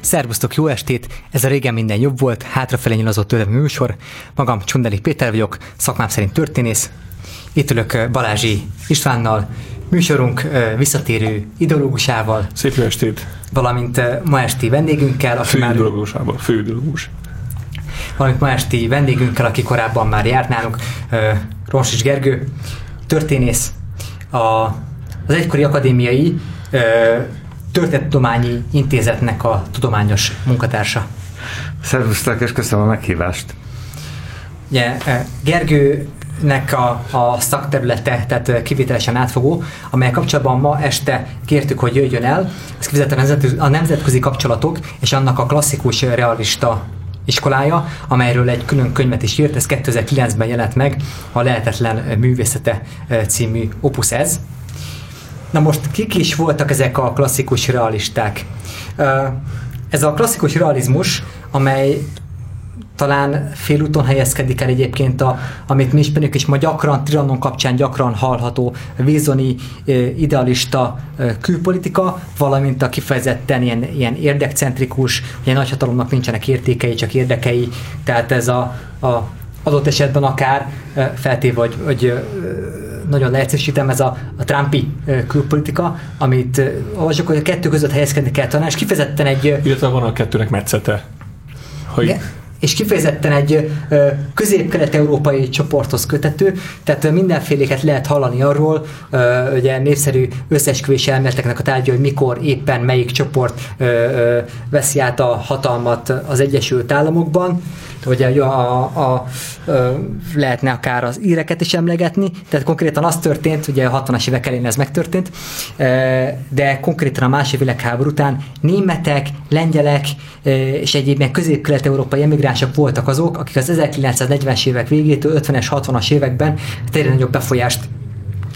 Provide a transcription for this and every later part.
Szervusztok, jó estét! Ez a régen minden jobb volt, hátrafelé nyilazott tőlem műsor. Magam Csundeli Péter vagyok, szakmám szerint történész. Itt ülök Balázsi Istvánnal, műsorunk visszatérő ideológusával. Szép jó estét! Valamint ma esti vendégünkkel, aki fő már... Ideológusával, fő ideológus. Valamint ma esti vendégünkkel, aki korábban már járt nálunk, Ronsis Gergő, történész, a, az egykori akadémiai Történettudományi Intézetnek a tudományos munkatársa. Szervusztok, és köszönöm a meghívást. Ugye, Gergőnek a, a szakterülete, tehát kivételesen átfogó, amely kapcsolatban ma este kértük, hogy jöjjön el. Ez kifizetett a nemzetközi kapcsolatok és annak a klasszikus realista iskolája, amelyről egy külön könyvet is írt, ez 2009-ben jelent meg, a Lehetetlen Művészete című opus ez. Na most kik is voltak ezek a klasszikus realisták? Ez a klasszikus realizmus, amely talán félúton helyezkedik el egyébként, a, amit mi ismerünk, és ma gyakran, Trianon kapcsán gyakran hallható vízoni idealista külpolitika, valamint a kifejezetten ilyen, ilyen érdekcentrikus, ugye nagyhatalomnak nincsenek értékei, csak érdekei, tehát ez a, a adott esetben akár feltéve, hogy, hogy nagyon leegyszerűsítem, ez a, a Trumpi külpolitika, amit olvasok, hogy a kettő között helyezkedni kell talán, és kifejezetten egy... Illetve van a kettőnek metszete. Hogy... Igen, és kifejezetten egy közép-kelet-európai csoporthoz kötető, tehát mindenféléket lehet hallani arról, ugye népszerű összesküvés elméleteknek a tárgya, hogy mikor éppen melyik csoport veszi át a hatalmat az Egyesült Államokban, ugye a, a, a, lehetne akár az íreket is emlegetni, tehát konkrétan az történt, ugye a 60-as évek elén ez megtörtént, de konkrétan a második világháború után németek, lengyelek és egyéb meg közép-kelet-európai emigránsok voltak azok, akik az 1940-es évek végétől 50-es, 60-as években tényleg nagyobb befolyást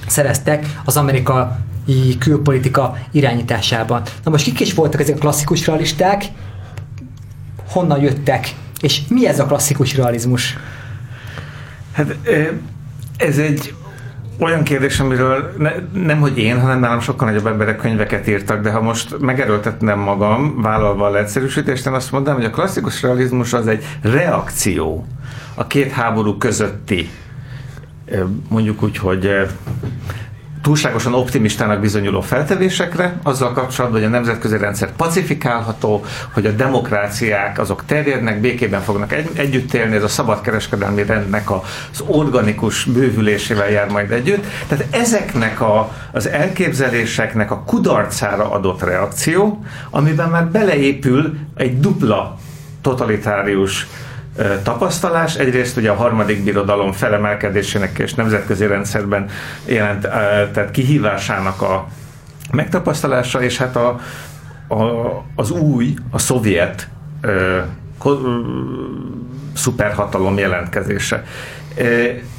szereztek az amerikai külpolitika irányításában. Na most kik is voltak ezek a klasszikus realisták? Honnan jöttek? És mi ez a klasszikus realizmus? Hát ez egy olyan kérdés, amiről ne, nem, hogy én, hanem nálam sokkal nagyobb emberek könyveket írtak, de ha most megerőltetnem magam, vállalva a leegyszerűsítést, én azt mondanám, hogy a klasszikus realizmus az egy reakció a két háború közötti mondjuk úgy, hogy túlságosan optimistának bizonyuló feltevésekre, azzal kapcsolatban, hogy a nemzetközi rendszer pacifikálható, hogy a demokráciák azok terjednek, békében fognak egy, együtt élni, ez a szabadkereskedelmi rendnek az organikus bővülésével jár majd együtt. Tehát ezeknek a, az elképzeléseknek a kudarcára adott reakció, amiben már beleépül egy dupla totalitárius tapasztalás. Egyrészt ugye a harmadik birodalom felemelkedésének és nemzetközi rendszerben jelent, tehát kihívásának a megtapasztalása, és hát a, a, az új, a szovjet szuperhatalom jelentkezése.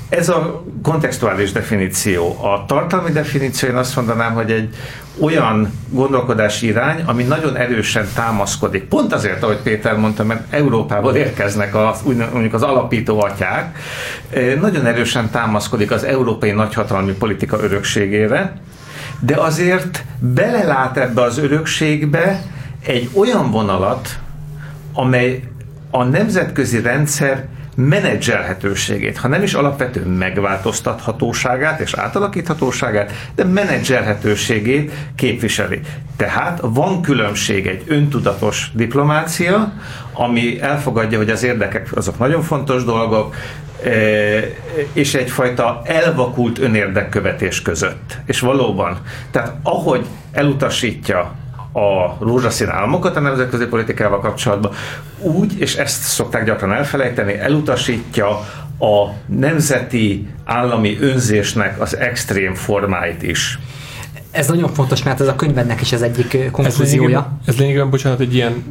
Ez a kontextuális definíció. A tartalmi definíció, én azt mondanám, hogy egy olyan gondolkodási irány, ami nagyon erősen támaszkodik. Pont azért, ahogy Péter mondta, mert Európából érkeznek az, mondjuk az alapító atyák, nagyon erősen támaszkodik az európai nagyhatalmi politika örökségére, de azért belelát ebbe az örökségbe egy olyan vonalat, amely a nemzetközi rendszer menedzselhetőségét, ha nem is alapvető megváltoztathatóságát és átalakíthatóságát, de menedzselhetőségét képviseli. Tehát van különbség egy öntudatos diplomácia, ami elfogadja, hogy az érdekek azok nagyon fontos dolgok, e, és egyfajta elvakult önérdekkövetés között. És valóban, tehát ahogy elutasítja a rózsaszín álmokat a nemzetközi politikával kapcsolatban, úgy, és ezt szokták gyakran elfelejteni, elutasítja a nemzeti állami önzésnek az extrém formáit is. Ez nagyon fontos, mert ez a könyvednek is az egyik konklúziója. Ez lényegében, ez lényegében bocsánat, egy ilyen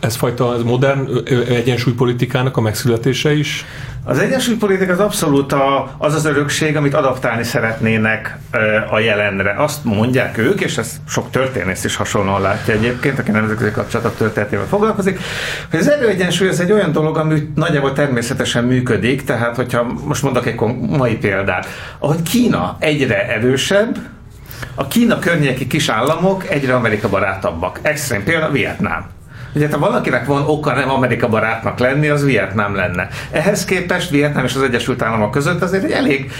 ez fajta ez modern egyensúlypolitikának a megszületése is? Az egyensúlypolitika az abszolút a, az az örökség, amit adaptálni szeretnének a jelenre. Azt mondják ők, és ez sok történész is hasonlóan látja egyébként, aki nemzetközi kapcsolatok történetével foglalkozik, hogy az erőegyensúly az egy olyan dolog, ami nagyjából természetesen működik, tehát hogyha most mondok egy mai példát, ahogy Kína egyre erősebb, a Kína környéki kis államok egyre Amerika barátabbak. Extrém példa Vietnám Ugye, ha valakinek van oka nem Amerika barátnak lenni, az Vietnám lenne. Ehhez képest Vietnám és az Egyesült Államok között azért egy elég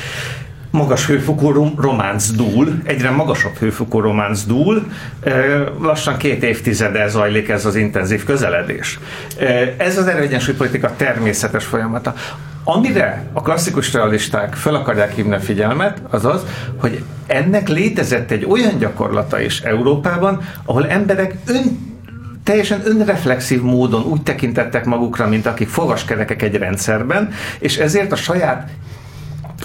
magas hőfokú románc dúl, egyre magasabb hőfokú románc dúl, lassan két évtizede zajlik ez az intenzív közeledés. Ez az erőegyensúlypolitika természetes folyamata. Amire a klasszikus realisták fel akarják hívni a figyelmet, az az, hogy ennek létezett egy olyan gyakorlata is Európában, ahol emberek ön teljesen önreflexív módon úgy tekintettek magukra, mint akik fogaskerekek egy rendszerben, és ezért a saját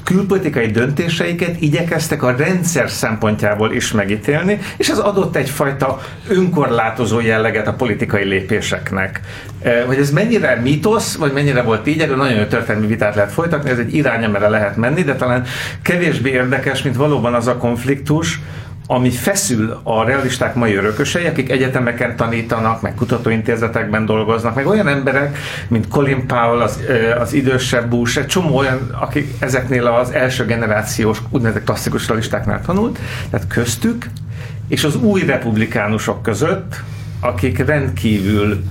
külpolitikai döntéseiket igyekeztek a rendszer szempontjából is megítélni, és ez adott egyfajta önkorlátozó jelleget a politikai lépéseknek. Eh, hogy ez mennyire mítosz, vagy mennyire volt így, erről nagyon jó történelmi vitát lehet folytatni, ez egy irány, amire lehet menni, de talán kevésbé érdekes, mint valóban az a konfliktus, ami feszül a realisták mai örökösei, akik egyetemeken tanítanak, meg kutatóintézetekben dolgoznak, meg olyan emberek, mint Colin Powell, az, az idősebb Bush, egy csomó olyan, akik ezeknél az első generációs úgynevezett klasszikus realistáknál tanult, tehát köztük, és az új republikánusok között, akik rendkívül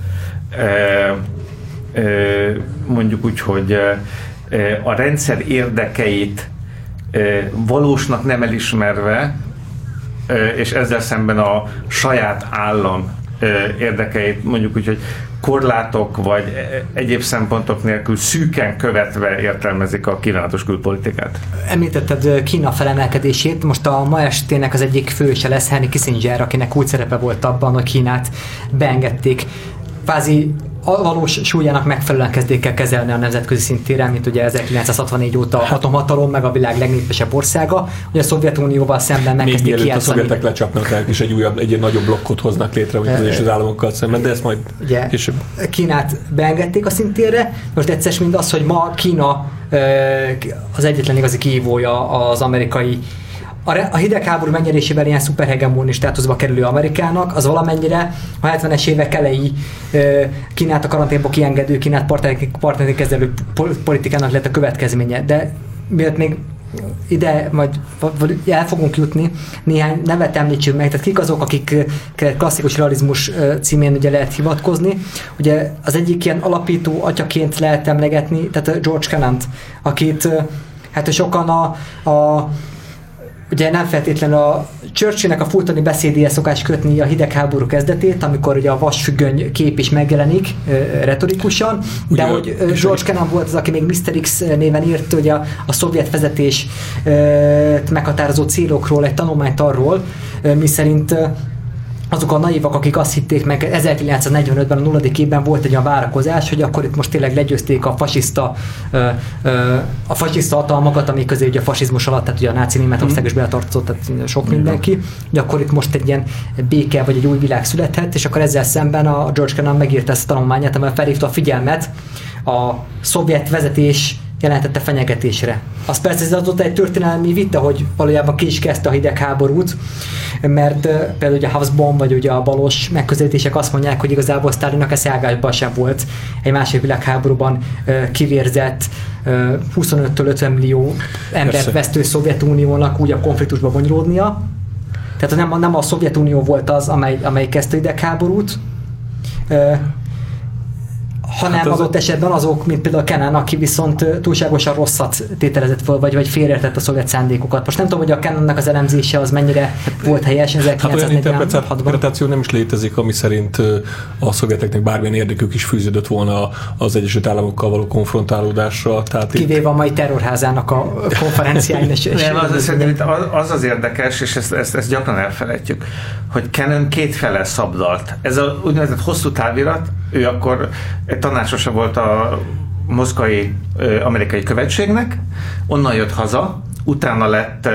mondjuk úgy, hogy a rendszer érdekeit valósnak nem elismerve és ezzel szemben a saját állam érdekeit, mondjuk úgy, hogy korlátok vagy egyéb szempontok nélkül szűken követve értelmezik a kívánatos külpolitikát. Említetted Kína felemelkedését, most a ma estének az egyik főse lesz Henry Kissinger, akinek úgy szerepe volt abban, hogy Kínát beengedték. Kvázi a valós súlyának megfelelően kezdték el kezelni a nemzetközi szintéren, mint ugye 1964 óta a atomhatalom, meg a világ legnépesebb országa. Ugye a Szovjetunióval szemben megkezdték Még a szovjetek lecsapnak és egy újabb, egy nagyobb blokkot hoznak létre, az Egyesült Államokkal szemben, de ezt majd ugye, később. Kínát beengedték a szintérre, most egyszer mind az, hogy ma Kína az egyetlen igazi kihívója az amerikai a, a hidegháború megnyerésével ilyen szuperhegemónis státuszba kerülő Amerikának, az valamennyire a 70-es évek elejé Kínát a karanténból kiengedő, Kínát partnerként kezelő politikának lett a következménye. De miért még ide majd el fogunk jutni, néhány nevet említsünk meg, tehát kik azok, akik klasszikus realizmus címén ugye lehet hivatkozni. Ugye az egyik ilyen alapító atyaként lehet emlegetni, tehát George Kennan, akit hát sokan a, a ugye nem feltétlenül a Churchillnek a fultoni beszédéhez szokás kötni a hidegháború kezdetét, amikor ugye a vasfüggöny kép is megjelenik retorikusan, de ugye, hogy George Kennan volt az, aki még Mr. X néven írt hogy a, a szovjet vezetés meghatározó célokról egy tanulmányt arról, miszerint azok a naivak, akik azt hitték meg 1945-ben, a nulladik évben volt egy olyan várakozás, hogy akkor itt most tényleg legyőzték a fasiszta, a fasiszta hatalmakat, amik közé ugye a fasizmus alatt, tehát ugye a náci Németország is beletartozott, tehát sok mindenki, hogy akkor itt most egy ilyen béke vagy egy új világ születhet, és akkor ezzel szemben a George Kennan megírta ezt a tanulmányát, amely felhívta a figyelmet a szovjet vezetés jelenítette fenyegetésre. Az persze ez adott egy történelmi vita, hogy valójában ki is kezdte a hidegháborút, mert például ugye a Habsbom vagy ugye a balos megközelítések azt mondják, hogy igazából Stalinnak ez ágásban sem volt egy másik világháborúban kivérzett 25-től 50 millió ember vesztő Szovjetuniónak úgy a konfliktusba bonyolódnia. Tehát nem, nem a Szovjetunió volt az, amely, amely kezdte hidegháborút, hanem hát az adott esetben azok, mint például Kenan, aki viszont túlságosan rosszat tételezett föl, vagy, vagy félreértett a szovjet szándékokat. Most nem tudom, hogy a Kenannak az elemzése az mennyire volt helyes 1946-ban. Hát interpretáció nem is létezik, ami szerint a szovjeteknek bármilyen érdekük is fűződött volna az Egyesült Államokkal való konfrontálódásra. Tehát Kivéve a mai terrorházának a konferenciáin. És, és nem, az, az, az, az érdekes, és ezt, ezt, ezt gyakran elfelejtjük, hogy Canon kétfele szabdalt. Ez a úgynevezett hosszú távirat, ő akkor tanácsosa volt a moszkvai amerikai követségnek, onnan jött haza, utána lett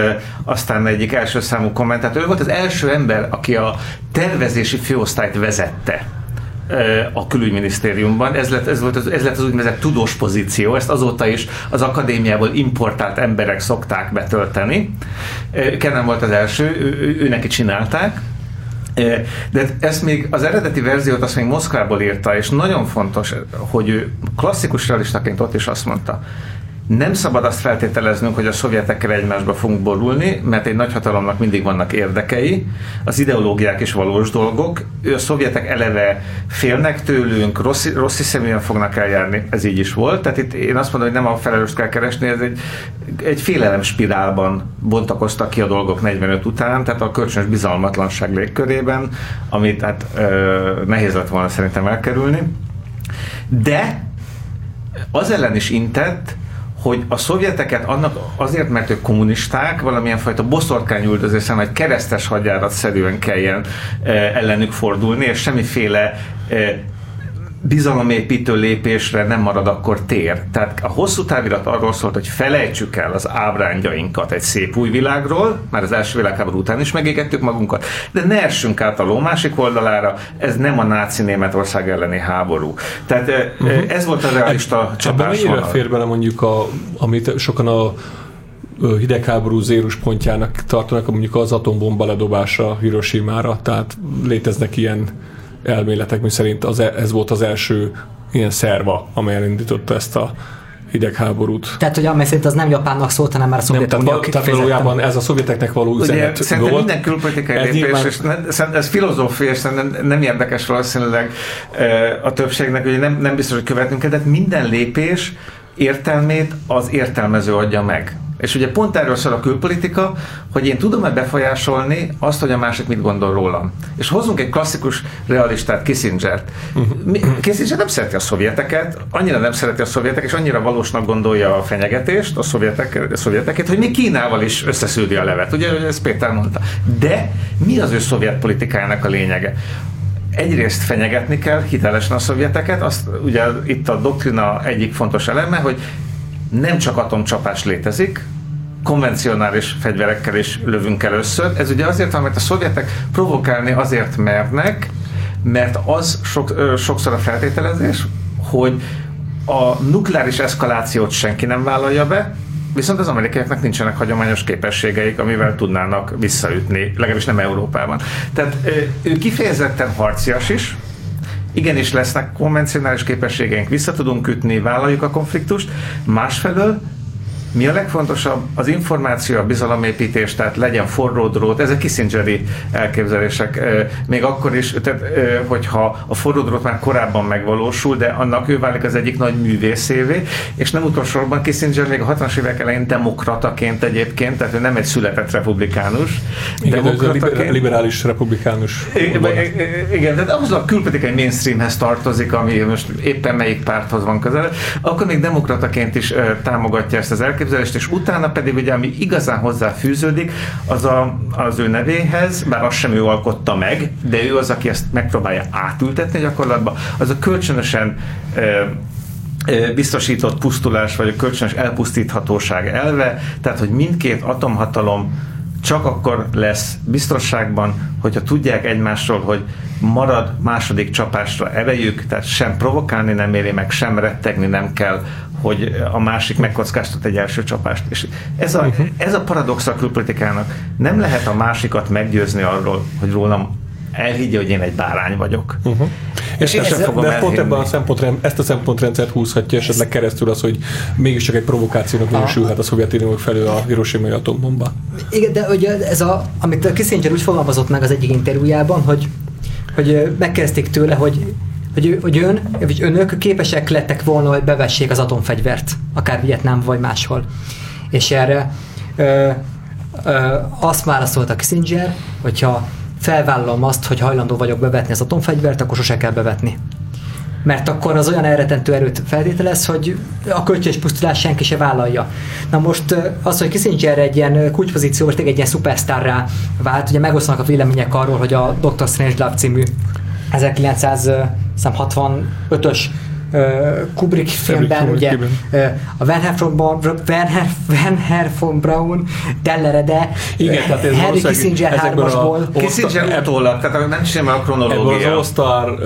aztán egyik első számú kommentátor. Ő volt az első ember, aki a tervezési főosztályt vezette a külügyminisztériumban. Ez lett, ez, volt az, ez lett az úgynevezett tudós pozíció, ezt azóta is az akadémiából importált emberek szokták betölteni. Kennen volt az első, ő, ő, ő neki csinálták, de ezt még az eredeti verziót azt még Moszkvából írta, és nagyon fontos, hogy ő klasszikus realistaként ott is azt mondta, nem szabad azt feltételeznünk, hogy a szovjetekkel egymásba fogunk borulni, mert egy nagyhatalomnak mindig vannak érdekei, az ideológiák is valós dolgok, ő a szovjetek eleve félnek tőlünk, rossz, rossz személyen fognak eljárni, ez így is volt, tehát itt én azt mondom, hogy nem a felelőst kell keresni, ez egy, egy félelem spirálban bontakoztak ki a dolgok 45 után, tehát a kölcsönös bizalmatlanság légkörében, amit hát ö, nehéz lett volna szerintem elkerülni. De az ellen is intett, hogy a szovjeteket annak azért, mert ők kommunisták, valamilyen fajta boszorkányüldözésem, vagy keresztes hadjárat szerűen kelljen ellenük fordulni, és semmiféle bizalomépítő lépésre nem marad akkor tér. Tehát a hosszú távirat arról szólt, hogy felejtsük el az ábrándjainkat egy szép új világról, már az első világháború után is megégettük magunkat, de ne essünk át a ló másik oldalára, ez nem a náci Németország elleni háború. Tehát uh-huh. ez volt a realista csapás. Ebben mennyire fér bele mondjuk, a, amit sokan a hidegháború zérus pontjának tartanak, mondjuk az atombomba ledobása Hiroshima-ra, tehát léteznek ilyen elméletek, mi szerint az, e- ez volt az első ilyen szerva, amely elindította ezt a hidegháborút. Tehát, hogy amely szerint az nem Japánnak szólt, hanem már a Szovjetunió nem, tehát, tehát valójában ez a szovjeteknek való üzenet Ugye, volt. minden külpolitikai lépés, nyilván... és ez, ez filozófia, és nem, nem érdekes valószínűleg a többségnek, hogy nem, nem biztos, hogy követnünk kell, de minden lépés értelmét az értelmező adja meg. És ugye pont erről szól a külpolitika, hogy én tudom-e befolyásolni azt, hogy a másik mit gondol rólam. És hozunk egy klasszikus realistát, Kissinger-t. Kissinger nem szereti a szovjeteket, annyira nem szereti a szovjetek, és annyira valósnak gondolja a fenyegetést, a, szovjetek, a szovjeteket, hogy még Kínával is összeszűri a levet. Ugye, ezt Péter mondta. De mi az ő szovjet politikájának a lényege? Egyrészt fenyegetni kell hitelesen a szovjeteket, azt ugye itt a doktrina egyik fontos eleme, hogy nem csak atomcsapás létezik, konvencionális fegyverekkel is lövünk először. Ez ugye azért van, mert a szovjetek provokálni azért mernek, mert az sok, sokszor a feltételezés, hogy a nukleáris eszkalációt senki nem vállalja be, viszont az amerikaiaknak nincsenek hagyományos képességeik, amivel tudnának visszaütni, legalábbis nem Európában. Tehát ő kifejezetten harcias is, igenis lesznek konvencionális képességeink, vissza tudunk ütni, vállaljuk a konfliktust, másfelől mi a legfontosabb? Az információ, a bizalomépítés, tehát legyen forró drót, ezek Kissingeri elképzelések, még akkor is, tehát, hogyha a forró drót már korábban megvalósul, de annak ő válik az egyik nagy művészévé, és nem utolsóban Kissinger még a 60-as évek elején demokrataként egyébként, tehát ő nem egy született republikánus, igen, demokrataként. liberális republikánus. Igen, igen, de ahhoz a külpolitikai mainstreamhez tartozik, ami most éppen melyik párthoz van közel, akkor még demokrataként is támogatja ezt az elképzelést, elképzelést, és utána pedig ugye, ami igazán hozzáfűződik, az a, az ő nevéhez, bár azt sem ő alkotta meg, de ő az, aki ezt megpróbálja átültetni gyakorlatba, az a kölcsönösen biztosított pusztulás, vagy a kölcsönös elpusztíthatóság elve, tehát, hogy mindkét atomhatalom csak akkor lesz biztonságban, hogyha tudják egymásról, hogy marad második csapásra erejük, tehát sem provokálni nem éri meg, sem rettegni nem kell, hogy a másik megkockáztat egy első csapást. És ez a, uh-huh. ez a paradox a külpolitikának. Nem lehet a másikat meggyőzni arról, hogy rólam elhiggye, hogy én egy bárány vagyok. Uh-huh. És, és ezt fogom de pont ebben a szempontrend, ezt a szempontrendszert húzhatja esetleg keresztül az, hogy mégiscsak egy provokációnak minősülhet a Szovjetunió felül a Hiroshima atombomba. Igen, de ugye ez a, amit a Kissinger úgy fogalmazott meg az egyik interjújában, hogy, hogy megkezdték tőle, hogy hogy, hogy ön, vagy önök képesek lettek volna, hogy bevessék az atomfegyvert, akár Vietnám vagy máshol. És erre ö, ö, azt válaszolta Kissinger, hogyha felvállalom azt, hogy hajlandó vagyok bevetni az atomfegyvert, akkor sose kell bevetni. Mert akkor az olyan elretentő erőt feltételez, hogy a kölcsönös pusztulás senki se vállalja. Na most az, hogy Kissinger egy ilyen kulcspozíció, vagy egy ilyen szupersztárrá vált, ugye megosztanak a vélemények arról, hogy a Dr. Strangelove című 1965-ös Kubrick filmben, ugye a Werner von, Werner, Werner von Braun, Dellerede, Igen, tehát ez Harry Kissinger hármasból. Kissinger utólag, tehát nem sem a kronológia. Ebből az All-Star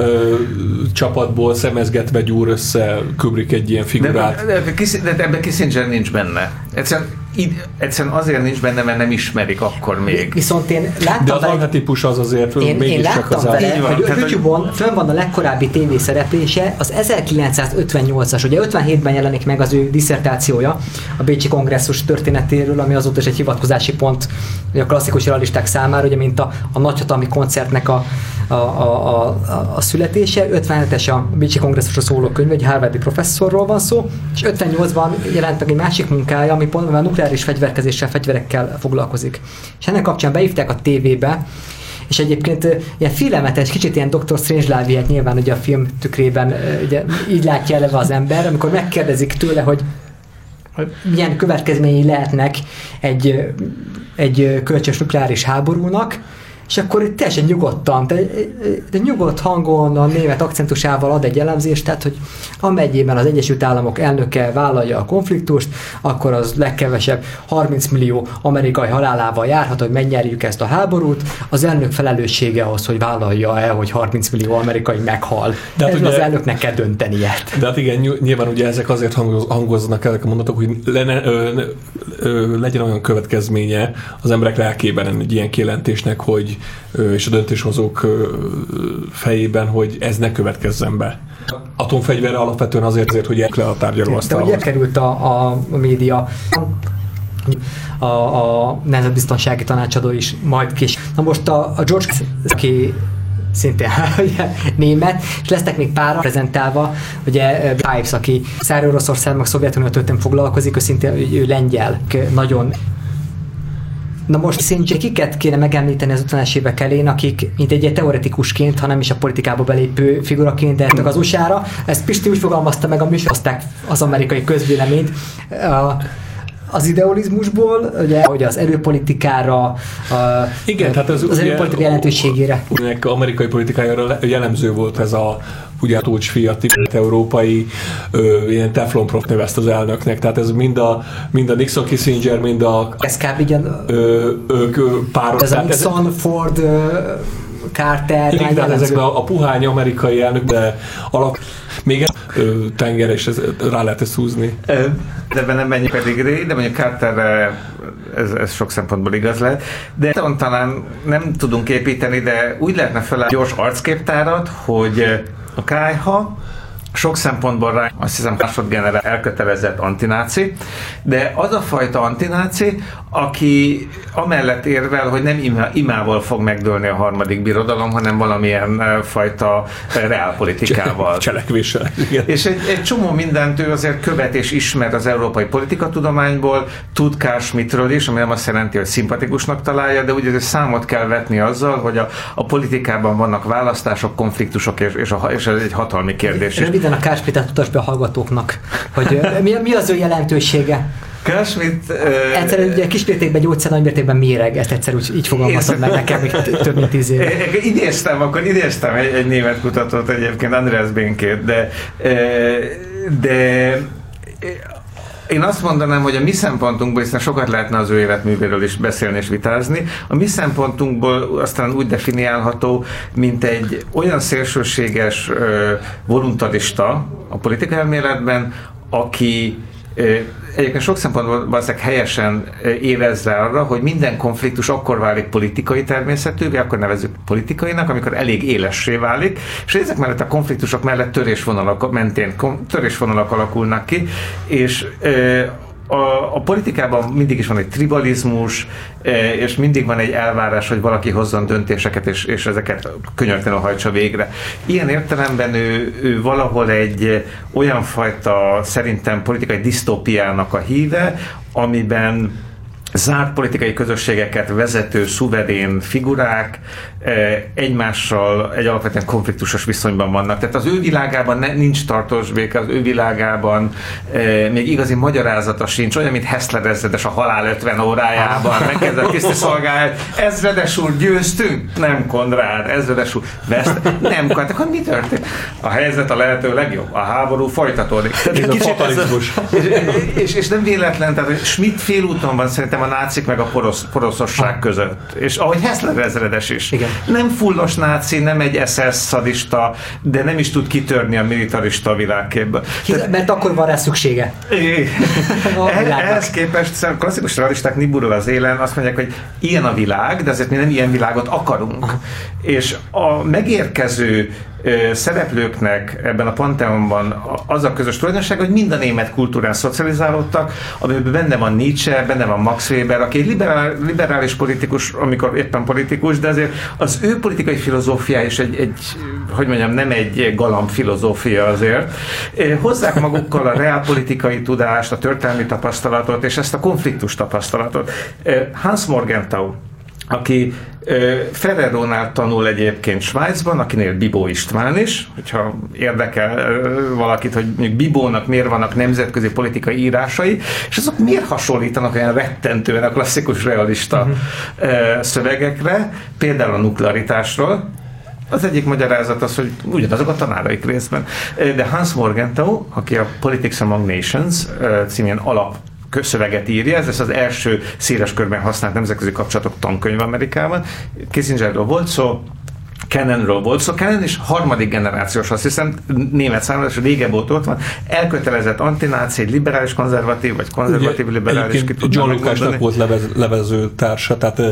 csapatból szemezgetve gyúr össze Kubrick egy ilyen figurát. De, de, de, de ebben Kissinger nincs benne. Egyszerűen id- egyszerűen azért nincs benne, mert nem ismerik akkor még. Viszont én láttam De az archetípus az azért én, én mégiscsak láttam az vele, van, hogy tehát, hogy- YouTube-on fönn van a legkorábbi tévészereplése, az 1958-as, ugye 57-ben jelenik meg az ő diszertációja a Bécsi kongresszus történetéről, ami azóta is egy hivatkozási pont a klasszikus realisták számára, ugye mint a, a nagyhatalmi koncertnek a, a, a, a, a, a születése. 57-es a Bécsi kongresszusra szóló könyv, egy Harvardi professzorról van szó, és 58-ban jelent meg egy másik munkája, ami pont a nukleáris fegyverkezéssel, fegyverekkel foglalkozik. És ennek kapcsán beívták a tévébe, és egyébként ilyen félelmetes, kicsit ilyen Dr. Strange nyilván ugye a film tükrében ugye, így látja eleve az ember, amikor megkérdezik tőle, hogy milyen következményei lehetnek egy, egy kölcsös nukleáris háborúnak, és akkor itt teljesen nyugodtan, de, de nyugodt hangon, a német akcentusával ad egy elemzést, tehát, hogy amennyiben az Egyesült Államok elnöke vállalja a konfliktust, akkor az legkevesebb 30 millió amerikai halálával járhat, hogy megnyerjük ezt a háborút. Az elnök felelőssége az, hogy vállalja el, hogy 30 millió amerikai meghal. De hát ugye- az elnöknek kell döntenie. De hát igen, nyilv- nyilván ugye ezek azért hangoz- hangoznak ezek a mondatok, hogy le, ne, ö, ö, legyen olyan következménye az emberek lelkében egy ilyen kijelentésnek, hogy és a döntéshozók fejében, hogy ez ne következzen be. Atomfegyverre alapvetően azért, azért hogy le a De tárgyalóasztalhoz. ugye került a, a, média a, a nemzetbiztonsági tanácsadó is majd kis. Na most a, a George, aki szintén német, és lesznek még pár prezentálva, ugye Pipes, aki Szári Oroszország, meg Szovjetunió történet foglalkozik, ő szintén ő, ő lengyel, nagyon Na most szintén kiket kéne megemlíteni az 50-es évek elén, akik mint egy teoretikusként, ha nem is a politikába belépő figuraként eltek az USA-ra. Ezt Pisti úgy fogalmazta meg a műsorozták az amerikai közvéleményt. A, az idealizmusból, ugye, hogy az erőpolitikára, a, Igen, tehát ez az ugye- erőpolitika jelentőségére. Ennek amerikai politikájára le- jellemző volt ez a ugye Tócs fia, tibet európai ö, ilyen teflon prof nevezte az elnöknek, tehát ez mind a, mind a Nixon Kissinger, mind a Ez kb. a, ö, ők ö, páros. ez a Nixon, Ford, ö, Carter, igen, tehát jellemző. ezek a, a puhány amerikai elnök, de alap, még ö, tenger, és ez, rá lehet ezt húzni. De ebben nem menjünk pedig ré, de mondjuk Carterre ez, ez sok szempontból igaz lehet. De talán- nem tudunk építeni, de úgy lehetne fel gyors arcképtárat, hogy a KH sok szempontból rá, azt hiszem másodgenerál elkötelezett antináci, de az a fajta antináci, aki amellett érvel, hogy nem imá, imával fog megdőlni a harmadik birodalom, hanem valamilyen eh, fajta eh, reálpolitikával. Cselekvéssel. Igen. És egy, egy csomó mindent ő azért követ és ismer az európai politikatudományból, tud Carl Schmittről is, ami nem azt jelenti, hogy szimpatikusnak találja, de ugye számot kell vetni azzal, hogy a, a politikában vannak választások, konfliktusok, és, és, a, és ez egy hatalmi kérdés. is. Röviden a Kárspitát mutasd be a hallgatóknak, hogy mi, mi az ő jelentősége. Carl Schmitt... Egyszerűen ugye kismértékben gyógyszer, nagymértékben méreg, ezt egyszer úgy, így fogalmaztad meg nekem még több mint tíz éve. Idéztem, akkor idéztem egy, egy német kutatót egyébként, Andreas Bénkét, de, de én azt mondanám, hogy a mi szempontunkból, hiszen sokat lehetne az ő életművéről is beszélni és vitázni, a mi szempontunkból aztán úgy definiálható, mint egy olyan szélsőséges voluntarista a politikai aki ö, egyébként sok szempontból valószínűleg helyesen ö, érezze arra, hogy minden konfliktus akkor válik politikai természetűvé, akkor nevezzük politikainak, amikor elég élessé válik, és ezek mellett a konfliktusok mellett törésvonalak mentén törésvonalak alakulnak ki, és a, a politikában mindig is van egy tribalizmus, eh, és mindig van egy elvárás, hogy valaki hozzon döntéseket, és, és ezeket könyörtelenül hajtsa végre. Ilyen értelemben ő, ő valahol egy olyan fajta, szerintem politikai disztópiának a híve, amiben zárt politikai közösségeket vezető, szuverén figurák egymással egy alapvetően konfliktusos viszonyban vannak. Tehát az ő világában ne, nincs tartós béke, az ő világában eh, még igazi magyarázata sincs, olyan, mint Hessler ezredes a halál 50 órájában, megkezdett tiszti szolgálat, ezredes úr, győztünk? Nem, Konrád, ezredes úr, veszt? Nem, Konrád, akkor mi történt? A helyzet a lehető legjobb, a háború folytatódik. Ez a kicsit fatalizmus. és, és, és nem véletlen, tehát Schmidt félúton van szerintem a nácik meg a porosz, poroszosság között. És ahogy Hessler ezredes is. Igen. Nem fullos náci, nem egy SS szadista, de nem is tud kitörni a militarista világképből. Hisz, mert akkor van rá szüksége. Világnak. Ehhez képest szerintem klasszikus realisták Niburul az élen azt mondják, hogy ilyen a világ, de azért mi nem ilyen világot akarunk. Aha. És a megérkező szereplőknek ebben a panteonban az a közös tulajdonság, hogy mind a német kultúrán szocializálódtak, amiben benne van Nietzsche, benne van Max Weber, aki egy liberál, liberális politikus, amikor éppen politikus, de azért az ő politikai filozófiája is egy, egy hogy mondjam, nem egy galamb filozófia azért. Hozzák magukkal a reálpolitikai tudást, a történelmi tapasztalatot és ezt a konfliktus tapasztalatot. Hans Morgenthau, aki Ferrerónál tanul egyébként Svájcban, akinél Bibó István is, hogyha érdekel valakit, hogy mondjuk Bibónak miért vannak nemzetközi politikai írásai, és azok miért hasonlítanak olyan rettentően a klasszikus realista ö, szövegekre, például a nuklearitásról, az egyik magyarázat az, hogy ugyanazok a tanáraik részben. De Hans Morgenthau, aki a Politics Among Nations címén alap szöveget írja, ez az első széles körben használt nemzetközi kapcsolatok tankönyv Amerikában. Kissingerről volt szó, Cannonról volt szó. Cannon is harmadik generációs, azt hiszem, német származás, régebb óta ott van, elkötelezett antináci, liberális konzervatív, vagy konzervatív liberális. ki John. Lucasnak volt levez, levező társa, tehát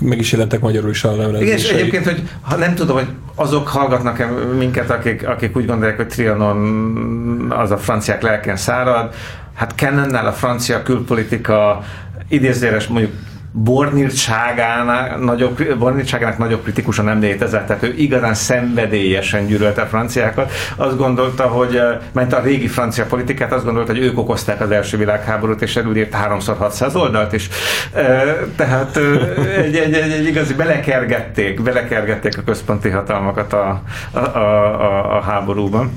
meg is jelentek magyarul is a Igen, és levelezései. egyébként, hogy ha nem tudom, hogy azok hallgatnak-e minket, akik, akik úgy gondolják, hogy Trianon az a franciák lelken szárad, hát Cannonnál a francia külpolitika idézőjeles mondjuk bornírtságának nagyobb, bornírtságának nagyobb kritikusa nem létezett, tehát ő igazán szenvedélyesen gyűlölte a franciákat. Azt gondolta, hogy, eh, ment a régi francia politikát, azt gondolta, hogy ők okozták az első világháborút, és erről írt 3x600 oldalt is. Eh, Tehát eh, egy, egy, egy, egy igazi belekergették, belekergették a központi hatalmakat a, a, a, a háborúban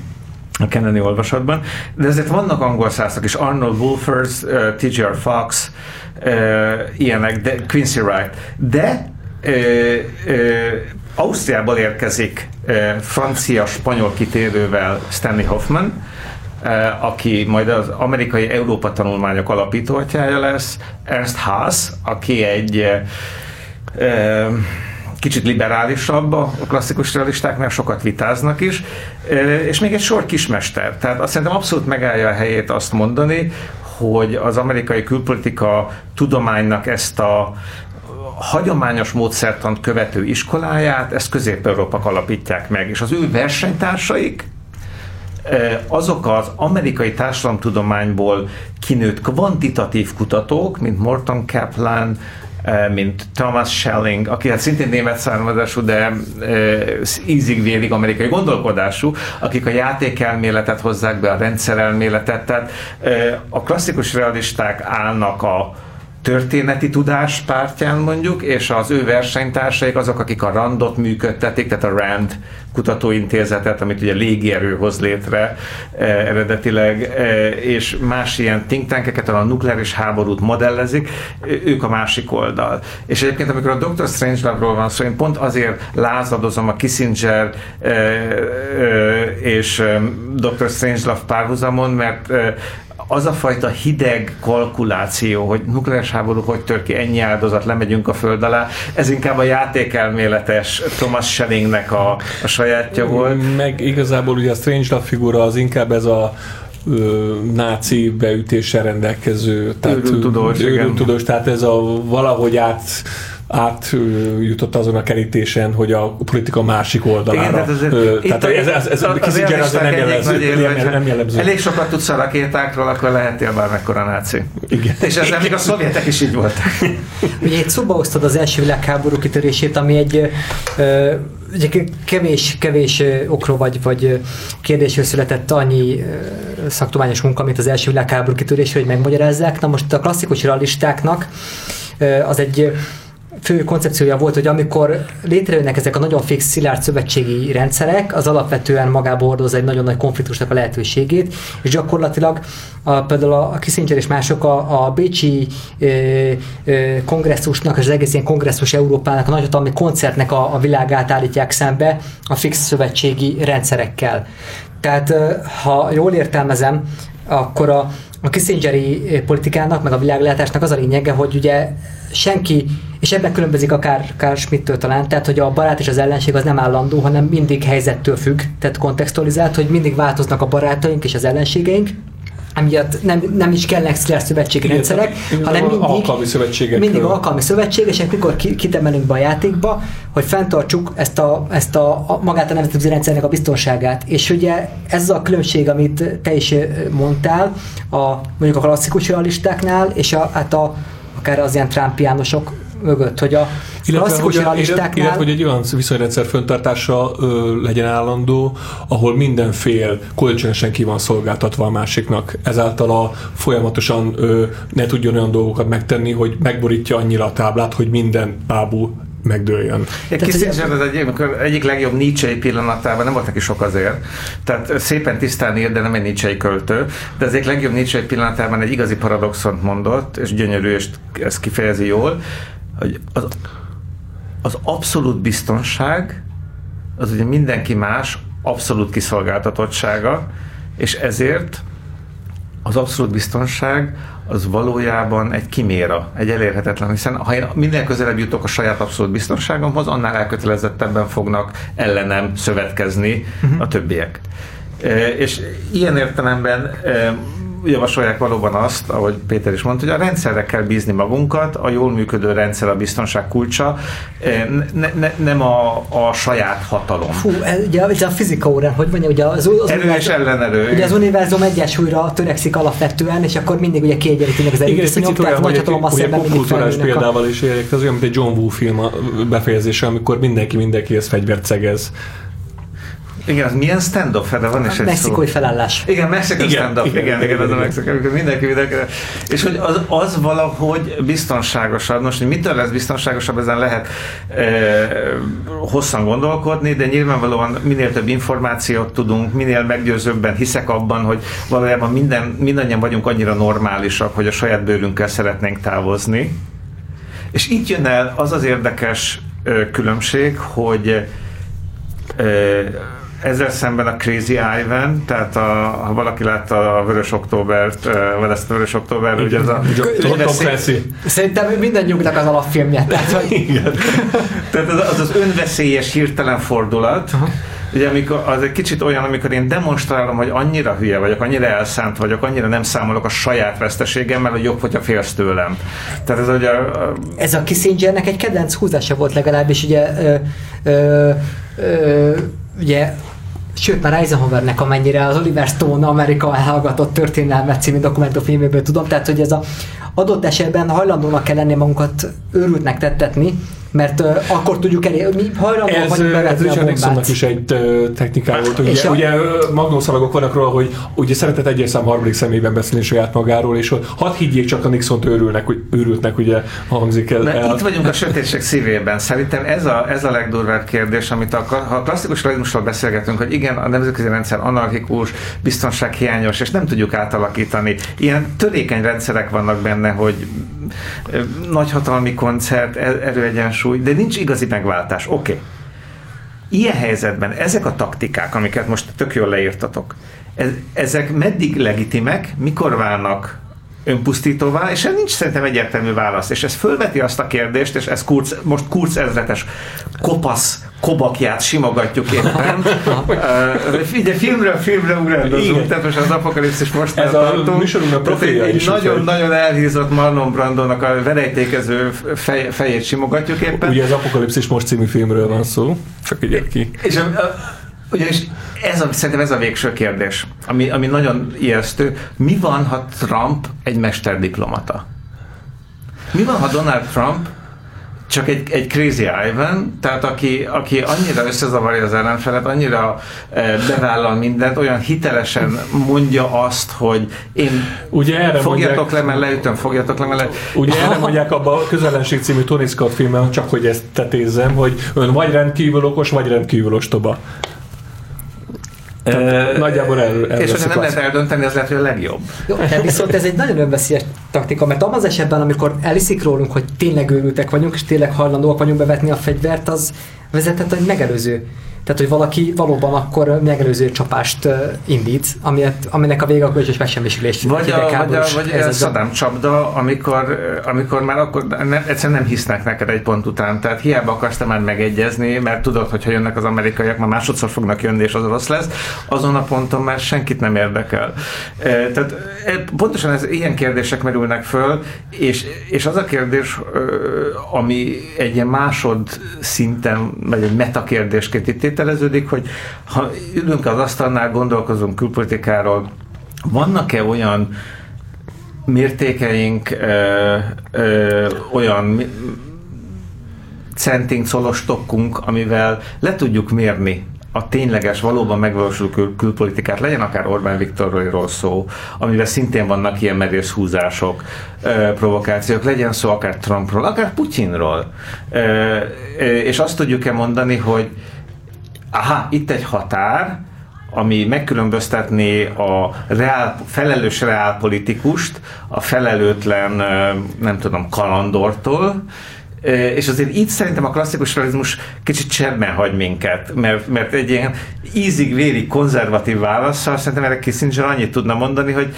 a Kennedy olvasatban, de ezért vannak angol szászok is, Arnold Wolfers, uh, T.J.R. Fox, uh, ilyenek, de Quincy Wright, de uh, uh, Ausztriából érkezik uh, francia-spanyol kitérővel Stanley Hoffman, uh, aki majd az amerikai Európa tanulmányok alapítótjája lesz, Ernst Haas, aki egy uh, uh, kicsit liberálisabb a klasszikus realistáknál, sokat vitáznak is, és még egy sor kismester. Tehát azt szerintem abszolút megállja a helyét azt mondani, hogy az amerikai külpolitika tudománynak ezt a hagyományos módszertant követő iskoláját, ezt Közép-Európak alapítják meg, és az ő versenytársaik, azok az amerikai társadalomtudományból kinőtt kvantitatív kutatók, mint Morton Kaplan, mint Thomas Schelling, aki hát szintén német származású, de ízig vélig amerikai gondolkodású, akik a játékelméletet hozzák be, a rendszerelméletet, tehát a klasszikus realisták állnak a történeti tudás pártján mondjuk, és az ő versenytársaik azok, akik a Randot működtetik, tehát a Rand kutatóintézetet, amit ugye légierő hoz létre eh, eredetileg, eh, és más ilyen think tankeket, a nukleáris háborút modellezik, ők a másik oldal. És egyébként, amikor a Dr. Strangelove-ról van szó, én pont azért lázadozom a Kissinger eh, eh, és eh, Dr. Strangelove párhuzamon, mert eh, az a fajta hideg kalkuláció, hogy nukleáris háború hogy tör ki, ennyi áldozat, lemegyünk a föld alá, ez inkább a játékelméletes Thomas Schellingnek a, a sajátja volt. Meg igazából ugye a Strangelove figura az inkább ez a ö, náci beütéssel rendelkező, tehát tudós, igen. őrült tudós, tehát ez a valahogy át átjutott azon a kerítésen, hogy a politika másik oldalára. Igen, tehát azért, Ö, tehát a- ez, ez, ez, az az nem jellemző. Nem, nem jellemző. Elég sokat tudsz a rakétákról, akkor lehetél bármekkora náci. Igen. És ezzel még a szovjetek is így voltak. Ugye itt szóba hoztad az első világháború kitörését, ami egy ö, ugye kevés, kevés okról vagy, vagy kérdésről született annyi szaktudományos munka, mint az első világháború kitörésről, hogy megmagyarázzák. Na most a klasszikus realistáknak az egy fő koncepciója volt, hogy amikor létrejönnek ezek a nagyon fix, szilárd szövetségi rendszerek, az alapvetően magába hordoz egy nagyon nagy konfliktusnak a lehetőségét, és gyakorlatilag a, például a Kissinger és mások a, a Bécsi ö, ö, kongresszusnak, és az egész ilyen kongresszus Európának, a nagyhatalmi koncertnek a, a világát állítják szembe a fix szövetségi rendszerekkel. Tehát, ha jól értelmezem, akkor a, a Kissingeri politikának, meg a világlátásnak az a lényege, hogy ugye senki, és ebben különbözik akár, akár Schmidt-től talán, tehát hogy a barát és az ellenség az nem állandó, hanem mindig helyzettől függ, tehát kontextualizált, hogy mindig változnak a barátaink és az ellenségeink, emiatt nem, nem is kellnek szövetségi Igen, rendszerek, tehát hanem mindig alkalmi szövetségek. mindig alkalmi szövetségesek, mikor ki- kitemelünk be a játékba, hogy fenntartsuk ezt a, ezt a, a magát a nemzetközi rendszernek a biztonságát. És ugye ez a különbség, amit te is mondtál, a, mondjuk a klasszikus realistáknál, és a, hát a, akár az ilyen trumpiánosok mögött, hogy a Illetve klasszikus hogy, realistáknál... illetve, hogy egy olyan viszonyrendszer föntartása ö, legyen állandó, ahol minden fél kölcsönösen ki van szolgáltatva a másiknak. Ezáltal a folyamatosan ö, ne tudjon olyan dolgokat megtenni, hogy megborítja annyira a táblát, hogy minden bábú megdőljön. Egy Kissinger az egyik, amikor egyik legjobb Nietzsche pillanatában, nem volt neki sok azért, tehát szépen tisztán ír, de nem egy Nietzsche költő, de az egyik legjobb Nietzsche pillanatában egy igazi paradoxont mondott, és gyönyörű, és ezt kifejezi jól, hogy az, az abszolút biztonság, az ugye mindenki más abszolút kiszolgáltatottsága, és ezért az abszolút biztonság az valójában egy kiméra, egy elérhetetlen, hiszen ha én minél közelebb jutok a saját abszolút biztonságomhoz, annál elkötelezettebben fognak ellenem szövetkezni uh-huh. a többiek. E, és ilyen értelemben e, javasolják valóban azt, ahogy Péter is mondta, hogy a rendszerre kell bízni magunkat, a jól működő rendszer a biztonság kulcsa, e, ne, ne, nem a, a saját hatalom. Fú, ez, ugye, ugye a fizika órán, hogy mondja, ugye az, az Erő és ellenerő. Ugye az univerzum egyensúlyra törekszik alapvetően, és akkor mindig ugye kiegyenlítenek az erőviszonyok, tehát nagy hogy egy szemben mindig a... példával is érjek, az olyan, mint egy John Woo film a befejezése, amikor mindenki mindenkihez fegyvert szegez. Igen, az milyen stand-off? De van is egy Mexikói szó. felállás. Igen, Igen, stand-up, igen, igen, igen, igen, az a amikor mindenki mindenki. És hogy az, az valahogy biztonságosabb. Most, hogy mitől lesz biztonságosabb, ezen lehet e, hosszan gondolkodni, de nyilvánvalóan minél több információt tudunk, minél meggyőzőbben hiszek abban, hogy valójában minden, mindannyian vagyunk annyira normálisak, hogy a saját bőrünkkel szeretnénk távozni. És itt jön el az az érdekes különbség, hogy ezzel szemben a Crazy Ivan, tehát a, ha valaki látta a Vörös Októbert, vagy ezt a Vörös Október, ugye ez a. Szerintem mindannyiunknak az alapfilmje. Tehát, hogy Igen. Tehát az az, az önveszélyes hirtelen fordulat, Ugye amikor, az egy kicsit olyan, amikor én demonstrálom, hogy annyira hülye vagyok, annyira elszánt vagyok, annyira nem számolok a saját veszteségemmel, hogy jobb, hogyha félsz tőlem. Tehát ez ugye a, ez a Kissingernek egy kedvenc húzása volt legalábbis, ugye, ö, ö, ö, ugye Sőt, már Eisenhowernek amennyire az Oliver Stone Amerika elhallgatott történelmet című dokumentumfilméből tudom, tehát hogy ez a adott esetben hajlandónak kell lenni magunkat őrültnek tettetni, mert uh, akkor tudjuk elérni, mi hajlandóak Ez, vagyunk ez bevetni a bombát. Nixonnak is egy technikája volt. És Ugye, a- ugye magnószalagok vannak róla, hogy ugye szeretett egyes szám harmadik szemében beszélni saját magáról, és hogy hadd higgyék csak a Nixont őrülnek, hogy őrültnek, ugye hangzik el. Mert el. itt vagyunk a sötétség szívében. Szerintem ez a, ez a legdurvább kérdés, amit a, ha a klasszikus realizmusról beszélgetünk, hogy igen, a nemzetközi rendszer anarchikus, biztonsághiányos, és nem tudjuk átalakítani. Ilyen törékeny rendszerek vannak benne, hogy nagyhatalmi koncert, e- erőegyensúly, de nincs igazi megváltás. Oké. Okay. Ilyen helyzetben ezek a taktikák, amiket most tök jól leírtatok, ez, ezek meddig legitimek, mikor válnak önpusztítóvá, és ez nincs szerintem egyértelmű válasz. És ez fölveti azt a kérdést, és ez Kurz, most Kurz ezretes kopasz kobakját simogatjuk éppen. ugye filmről filmre ugrandozunk, Igen. tehát most az apokalipszis most Ez a tartunk. műsorunknak Tehát profilja egy is, nagyon, úgyhogy- nagyon elhízott Marlon Brandónak a verejtékező fej, fejét simogatjuk éppen. Ugye az Apokalipszis most című filmről van szó, csak így ki. És a, a, ugyanis ez a, szerintem ez a végső kérdés, ami, ami nagyon ijesztő. Mi van, ha Trump egy mesterdiplomata? Mi van, ha Donald Trump csak egy, egy crazy Ivan, tehát aki, aki annyira összezavarja az ellenfelet, annyira e, bevállal mindent, olyan hitelesen mondja azt, hogy én Ugye erre fogjatok mondják, le, mert leütöm, fogjatok le, mert le... Ugye erre mondják abban a közellenség című Tony Scott filmben, csak hogy ezt tetézzem, hogy ön vagy rendkívül okos, vagy rendkívül ostoba. Tehát nagyjából el, és hogyha nem lehet eldönteni, az lehet, hogy a legjobb. Jó, de viszont ez egy nagyon önveszélyes taktika, mert abban az esetben, amikor eliszik rólunk, hogy tényleg őrültek vagyunk, és tényleg hajlandóak vagyunk bevetni a fegyvert, az vezethet egy megelőző Tehát, hogy valaki valóban akkor megelőző csapást indít, aminek, aminek a vége akkor is megsemmisülés. Vagy a, vagy a, vagy a Saddam csapda, amikor, amikor már akkor nem, egyszerűen nem hisznek neked egy pont után. Tehát hiába akarsz te már megegyezni, mert tudod, hogy ha jönnek az amerikaiak, már másodszor fognak jönni, és az rossz lesz, azon a ponton már senkit nem érdekel. Tehát pontosan ez, ilyen kérdések merülnek föl, és, és az a kérdés, ami egy ilyen másod szinten, vagy egy metakérdésként itt tételeződik, hogy ha ülünk az asztalnál, gondolkozunk külpolitikáról, vannak-e olyan mértékeink, ö, ö, olyan centink, szolostokkunk, amivel le tudjuk mérni a tényleges, valóban megvalósuló kül- külpolitikát, legyen akár Orbán Viktorról szó, amivel szintén vannak ilyen merész húzások, ö, provokációk, legyen szó akár Trumpról, akár Putyinról. Ö, és azt tudjuk-e mondani, hogy aha, itt egy határ, ami megkülönböztetné a reál, felelős reálpolitikust a felelőtlen, nem tudom, kalandortól, és azért itt szerintem a klasszikus realizmus kicsit cserben hagy minket, mert, mert egy ilyen ízig-vérig konzervatív válaszsal szerintem erre Kissinger annyit tudna mondani, hogy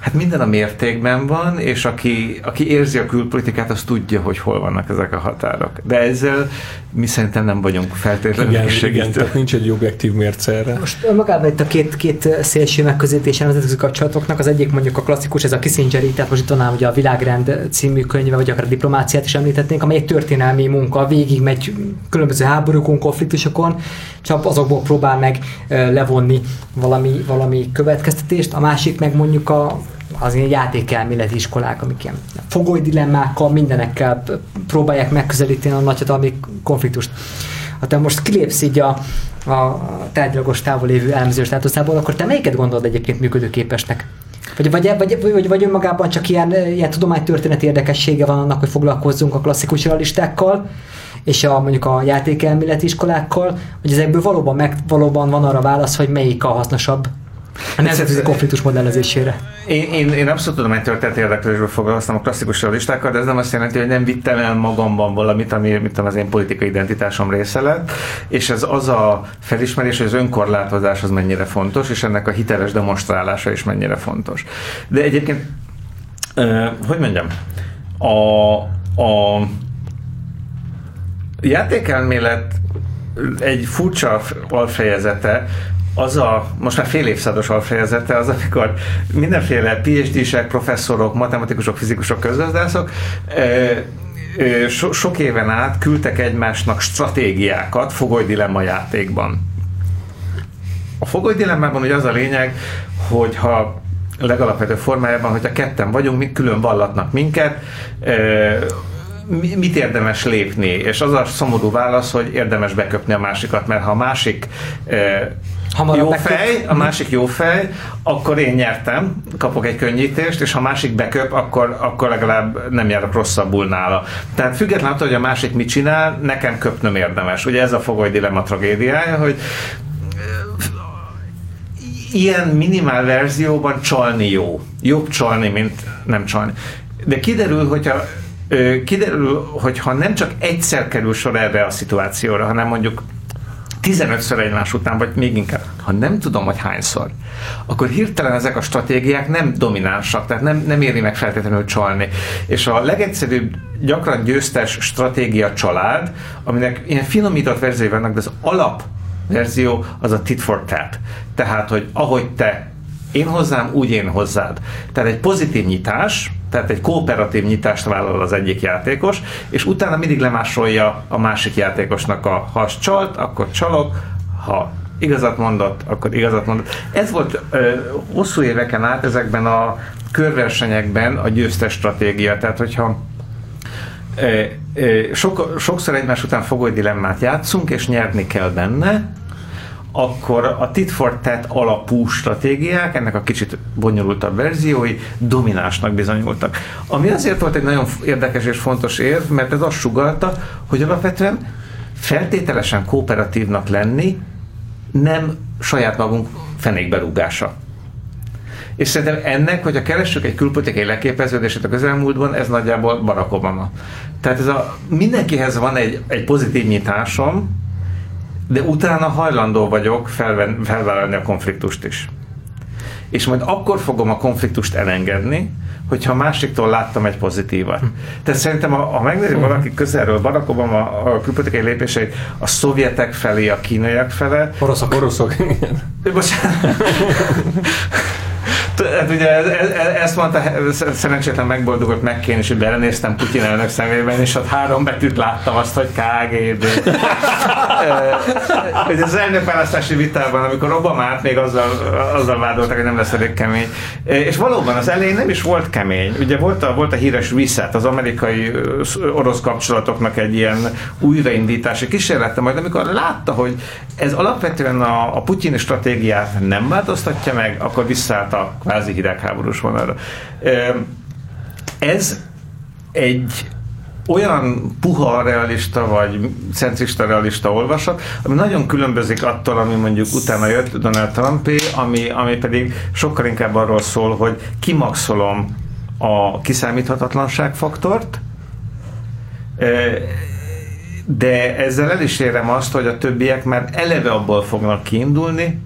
Hát minden a mértékben van, és aki, aki érzi a külpolitikát, az tudja, hogy hol vannak ezek a határok. De ezzel mi szerintem nem vagyunk feltétlenül igen, igen, tehát nincs egy objektív mérce erre. Most magában itt a két, két szélső megközelítése nemzetközi kapcsolatoknak, az egyik mondjuk a klasszikus, ez a Kissinger, tehát most itt talán ugye a Világrend című könyve, vagy akár a diplomáciát is említetnénk, amely egy történelmi munka, végig megy különböző háborúkon, konfliktusokon, csak azokból próbál meg levonni valami, valami következtetést. A másik meg mondjuk a az ilyen játékelméleti iskolák, amik ilyen fogoly dilemmákkal, mindenekkel próbálják megközelíteni a nagyhatalmi konfliktust. Ha te most kilépsz így a, a tárgyalagos távol lévő elemző státuszából, akkor te melyiket gondolod egyébként működőképesnek? Vagy, vagy, vagy, vagy, vagy önmagában csak ilyen, ilyen tudománytörténeti érdekessége van annak, hogy foglalkozzunk a klasszikus realistákkal, és a, mondjuk a játékelméleti iskolákkal, hogy ezekből valóban, meg, valóban van arra válasz, hogy melyik a hasznosabb a nemzetközi konfliktus modellezésére. Én, én, én abszolút tudom, hogy történet érdeklődésből foglalkoztam a klasszikus listákkal, de ez nem azt jelenti, hogy nem vittem el magamban valamit, ami mit az én politikai identitásom része lett, és ez az a felismerés, hogy az önkorlátozás az mennyire fontos, és ennek a hiteles demonstrálása is mennyire fontos. De egyébként, uh, hogy mondjam, a, a játékelmélet egy furcsa alfejezete, az a most már fél évszázados alfejezete az, amikor mindenféle PhD-sek, professzorok, matematikusok, fizikusok, közgazdászok so, sok éven át küldtek egymásnak stratégiákat fogolydilemma játékban. A fogolydilemmában ugye az a lényeg, hogy ha legalapvető formájában, hogyha ketten vagyunk, mi külön vallatnak minket, mit érdemes lépni? És az a szomorú válasz, hogy érdemes beköpni a másikat, mert ha a másik Hamarabb jó beköp. fej, a másik jó fej, akkor én nyertem, kapok egy könnyítést, és ha a másik beköp, akkor, akkor legalább nem járok rosszabbul nála. Tehát függetlenül attól, hogy a másik mit csinál, nekem köpnöm érdemes. Ugye ez a fogoly dilemma tragédiája, hogy ilyen minimál verzióban csalni jó. Jobb csalni, mint nem csalni. De kiderül, hogyha kiderül, hogy ha nem csak egyszer kerül sor erre a szituációra, hanem mondjuk 15-ször egymás után, vagy még inkább, ha nem tudom, hogy hányszor, akkor hirtelen ezek a stratégiák nem dominánsak, tehát nem, nem éri meg feltétlenül csalni. És a legegyszerűbb, gyakran győztes stratégia család, aminek ilyen finomított verziói vannak, de az alap verzió az a tit for tat. Tehát, hogy ahogy te én hozzám, úgy én hozzád. Tehát egy pozitív nyitás, tehát egy kooperatív nyitást vállal az egyik játékos, és utána mindig lemásolja a másik játékosnak a ha csalt, akkor csalok, ha igazat mondott, akkor igazat mondott. Ez volt ö, hosszú éveken át ezekben a körversenyekben a győztes stratégia. Tehát, hogyha ö, ö, sok, sokszor egymás után fogoly dilemmát játszunk, és nyerni kell benne, akkor a tit for tat alapú stratégiák, ennek a kicsit bonyolultabb verziói dominásnak bizonyultak. Ami azért volt egy nagyon érdekes és fontos érv, mert ez azt sugalta, hogy alapvetően feltételesen kooperatívnak lenni nem saját magunk fenékberúgása. És szerintem ennek, hogyha keressük egy külpolitikai leképeződését a közelmúltban, ez nagyjából Barack Obama. Tehát ez a, mindenkihez van egy, egy pozitív nyitásom, de utána hajlandó vagyok felven, felvállalni a konfliktust is. És majd akkor fogom a konfliktust elengedni, hogyha a másiktól láttam egy pozitívat. Tehát szerintem, ha, ha megnézi valaki közelről Barack Obama a külpolitikai lépéseit a szovjetek felé, a kínaiak fele, Oroszok. Oroszok, igen. Bocsánat. Hát ugye ez, ez, ezt mondta szerencsétlen megboldogott McCain, és belenéztem Putyin elnök szemében, és ott három betűt láttam azt, hogy KGB. hogy az elnökválasztási vitában, amikor Obamát még azzal, azzal vádoltak, hogy nem lesz elég kemény. És valóban az elején nem is volt kemény. Ugye volt a, volt a híres reset, az amerikai orosz kapcsolatoknak egy ilyen újraindítási kísérlete, majd amikor látta, hogy ez alapvetően a, a putyini stratégiát nem változtatja meg, akkor visszaállt a kvázi hidegháborús vonalra. Ez egy olyan puha realista vagy centrista realista olvasat, ami nagyon különbözik attól, ami mondjuk utána jött Donald Trumpé, ami, ami pedig sokkal inkább arról szól, hogy kimaxolom a kiszámíthatatlanság faktort, de ezzel el is érem azt, hogy a többiek már eleve abból fognak kiindulni,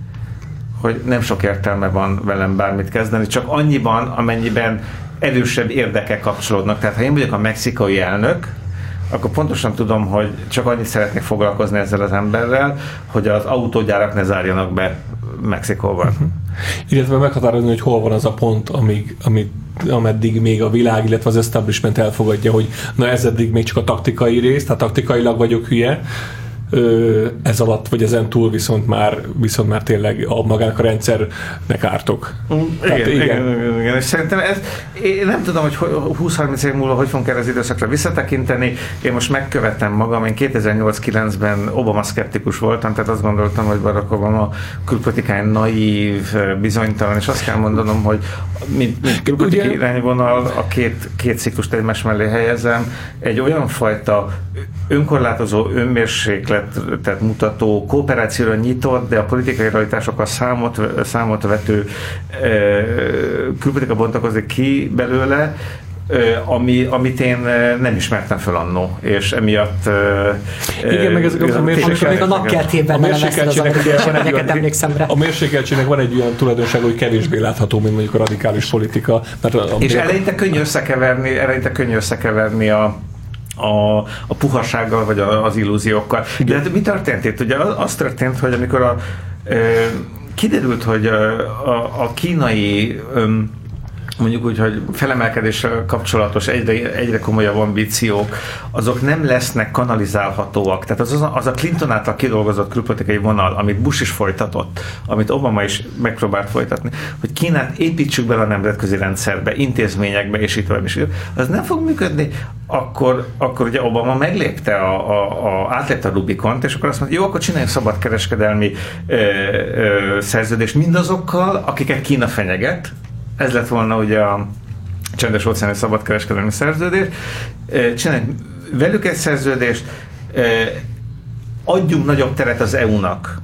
hogy nem sok értelme van velem bármit kezdeni, csak annyiban, amennyiben erősebb érdekek kapcsolódnak. Tehát ha én vagyok a mexikai elnök, akkor pontosan tudom, hogy csak annyit szeretnék foglalkozni ezzel az emberrel, hogy az autógyárak ne zárjanak be Mexikóban. Uh-huh. Illetve meghatározni, hogy hol van az a pont, amíg, amíg, ameddig még a világ, illetve az establishment elfogadja, hogy na ez eddig még csak a taktikai rész, tehát taktikailag vagyok hülye, ez alatt, vagy ezen túl viszont már, viszont már tényleg a magának a rendszernek ártok. Mm, igen, igen. igen, igen, és szerintem ez, én nem tudom, hogy 20-30 év múlva hogy fogunk erre az időszakra visszatekinteni. Én most megkövetem magam, én 2008-9-ben Obama szkeptikus voltam, tehát azt gondoltam, hogy Barack Obama külpolitikány naív, bizonytalan, és azt kell mondanom, hogy mint, mint külpolitikai irányvonal a két, két ciklust egymás mellé helyezem, egy olyan fajta önkorlátozó önmérsékletet mutató, kooperációra nyitott, de a politikai realitásokkal számot, számot vető külpolitika bontakozik ki belőle, ami, amit én nem ismertem fel annó, és emiatt Igen, meg ezek a mérsékeltségnek a napkeltében nem neked emlékszem rá. A mérsékeltségnek van egy olyan tulajdonság, hogy kevésbé látható, mint mondjuk a radikális politika. Mert a, a és eleinte könnyű összekeverni, eleinte könnyű összekeverni a a, a puhasággal, vagy a, az illúziókkal. De hát mi történt itt? Ugye az történt, hogy amikor a, e, kiderült, hogy a, a, a kínai mondjuk úgy, hogy felemelkedéssel kapcsolatos egyre, egyre komolyabb ambíciók, azok nem lesznek kanalizálhatóak. Tehát az, az a Clinton által kidolgozott külpolitikai vonal, amit Bush is folytatott, amit Obama is megpróbált folytatni, hogy Kínát építsük bele a nemzetközi rendszerbe, intézményekbe, és itt tovább, és az nem fog működni, akkor, akkor ugye Obama meglépte a, a, a átlépte a Rubikont, és akkor azt mondta, jó, akkor csináljunk szabadkereskedelmi ö, ö, szerződést mindazokkal, akiket Kína fenyeget, ez lett volna ugye a csendes óceáni szabadkereskedelmi szerződés. Csinálj velük egy szerződést, adjunk nagyobb teret az EU-nak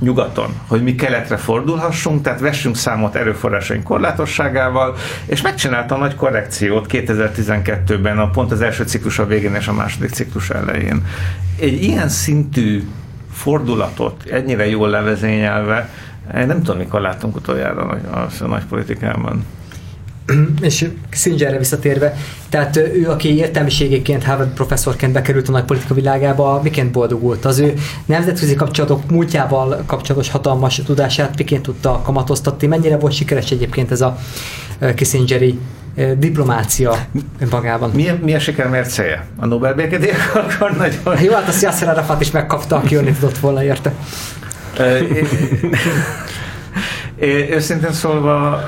nyugaton, hogy mi keletre fordulhassunk, tehát vessünk számot erőforrásaink korlátosságával, és megcsinálta a nagy korrekciót 2012-ben, a pont az első ciklus a végén és a második ciklus elején. Egy ilyen szintű fordulatot ennyire jól levezényelve, én nem tudom, mikor láttunk utoljára a, a nagy politikában. És Kissingerre visszatérve, tehát ő, aki értelmiségéként, Harvard professzorként bekerült a nagy politika világába, miként boldogult? Az ő nemzetközi kapcsolatok múltjával kapcsolatos hatalmas tudását miként tudta kamatoztatni? Mennyire volt sikeres egyébként ez a Kissingeri diplomácia magában. Milyen, milyen siker mércéje? A Nobel békedél akkor nagyon... Jó, hát azt Yasser Arafat is megkapta, aki jönni tudott volna érte. Őszintén szólva,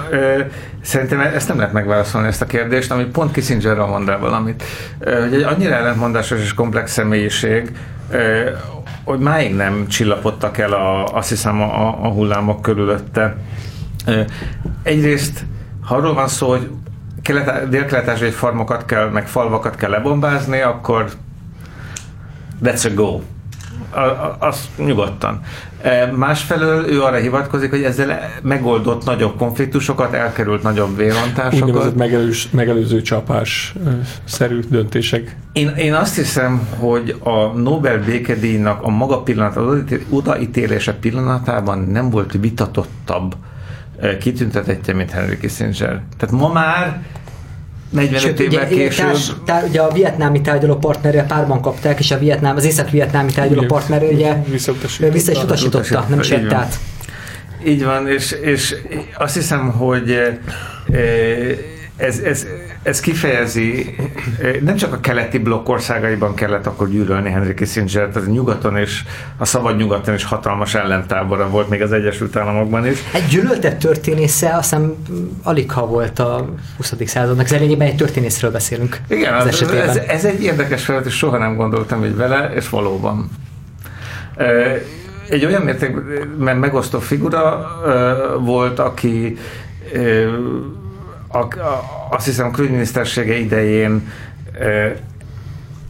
szerintem ezt nem lehet megválaszolni ezt a kérdést, ami pont Kissingerről mond el valamit. Hogy egy annyira ellentmondásos és komplex személyiség, hogy máig nem csillapodtak el a, azt hiszem a, a hullámok körülötte. Egyrészt, ha arról van szó, hogy dél-kelet-ázsiai farmokat kell, meg falvakat kell lebombázni, akkor that's a go az nyugodtan. Másfelől ő arra hivatkozik, hogy ezzel megoldott nagyobb konfliktusokat, elkerült nagyobb vérontásokat. Úgynevezett megelőz, megelőző csapás szerű döntések. Én, én azt hiszem, hogy a Nobel békedíjnak a maga pillanat, odaítélése pillanatában nem volt vitatottabb kitüntetettje, mint Henry Kissinger. Tehát ma már 45 Sőt, évvel ugye, később. Társ, tá, ugye a vietnámi tárgyaló partnerrel párban kapták, és a vietnám, az észak-vietnámi tárgyaló partner ugye vissza is utasította, nem is jött át. Így van, és, és azt hiszem, hogy ez, ez, ez kifejezi, nem csak a keleti blokk országaiban kellett akkor gyűlölni Henry Kissinger, tehát a nyugaton és a szabad nyugaton is hatalmas ellentábora volt, még az Egyesült Államokban is. Egy gyűlöltett történésze, azt hiszem alig ha volt a 20. századnak, az elényében egy történészről beszélünk. Igen, az, az ez, ez, egy érdekes feladat, és soha nem gondoltam így vele, és valóban. Egy olyan mértékben megosztó figura volt, aki a, a, azt hiszem a külügyminisztersége idején e,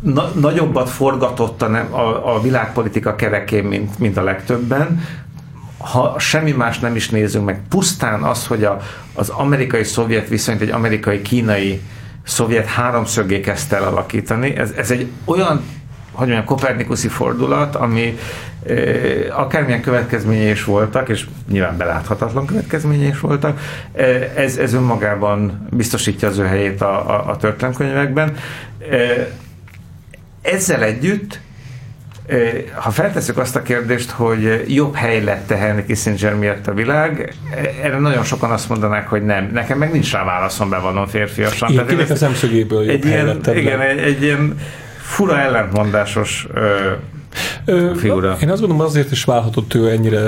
na, nagyobbat forgatott a, a, a világpolitika kerekén, mint, mint a legtöbben. Ha semmi más nem is nézünk meg, pusztán az, hogy a, az amerikai-szovjet viszonyt egy amerikai-kínai szovjet háromszögé kezdte el alakítani. Ez, ez egy olyan hogy mondjam, kopernikuszi fordulat, ami akármilyen következményei is voltak, és nyilván beláthatatlan következményei is voltak, ez, ez önmagában biztosítja az ő helyét a, a, a történelemkönyvekben. Ezzel együtt ha feltesszük azt a kérdést, hogy jobb hely lett Henry Kissinger miatt a világ, erre nagyon sokan azt mondanák, hogy nem. Nekem meg nincs rá válaszom, bevallom férfiasan. Igen, kinek a szemszögéből jobb egy ilyen, Igen, egy, egy ilyen fura ellentmondásos ö, figura. Én azt gondolom, azért is válhatott ő ennyire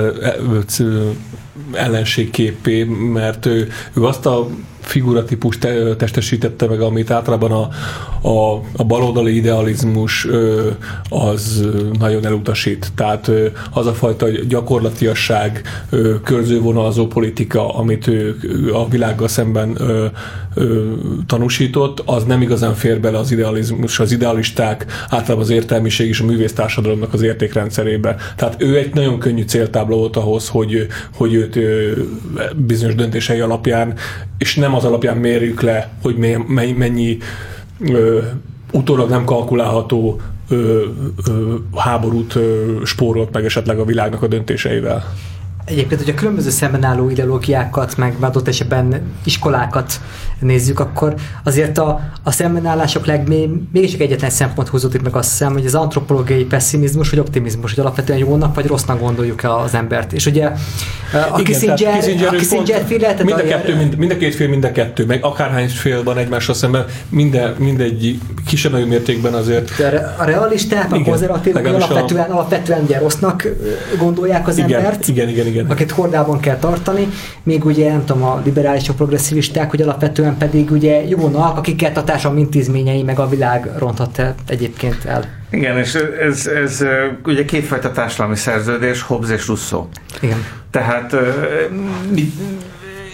ellenségképé, mert ő, ő azt a figuratípus te, testesítette meg, amit általában a, a, a baloldali idealizmus az nagyon elutasít. Tehát az a fajta gyakorlatiasság, körzővonalazó politika, amit ő a világgal szemben tanúsított, az nem igazán fér bele az idealizmus, az idealisták, általában az értelmiség és a művész társadalomnak az értékrendszerébe. Tehát ő egy nagyon könnyű céltábla volt ahhoz, hogy, hogy őt bizonyos döntései alapján, és nem az alapján mérjük le, hogy mennyi, mennyi ö, utólag nem kalkulálható ö, ö, háborút ö, spórolt meg esetleg a világnak a döntéseivel. Egyébként, hogyha különböző szemben álló ideológiákat, meg adott esetben iskolákat nézzük, akkor azért a, a szembenállások legmély, mégis egyetlen szempont húzódik meg azt hiszem, hogy az antropológiai pessimizmus vagy optimizmus, hogy alapvetően jónak vagy rossznak gondoljuk el az embert. És ugye a Igen, Kissinger, Kissinger, a Kissinger féle, mind a, kettő, mind, mind a két fél, mind a kettő, meg akárhány fél van egymással szemben, minden, mindegy kisebb nagyobb mértékben azért. De a realisták, a konzervatívok alapvetően, a... alapvetően ugye rossznak gondolják az igen, embert. Igen, igen, igen. Akit hordában kell tartani, még ugye nem tudom, a liberálisok, progresszivisták, hogy alapvetően pedig ugye jónak, akiket a társadalom intézményei meg a világ ronthat egyébként el. Igen, és ez, ez ugye kétfajta társadalmi szerződés, Hobbes és Rousseau. Igen. Tehát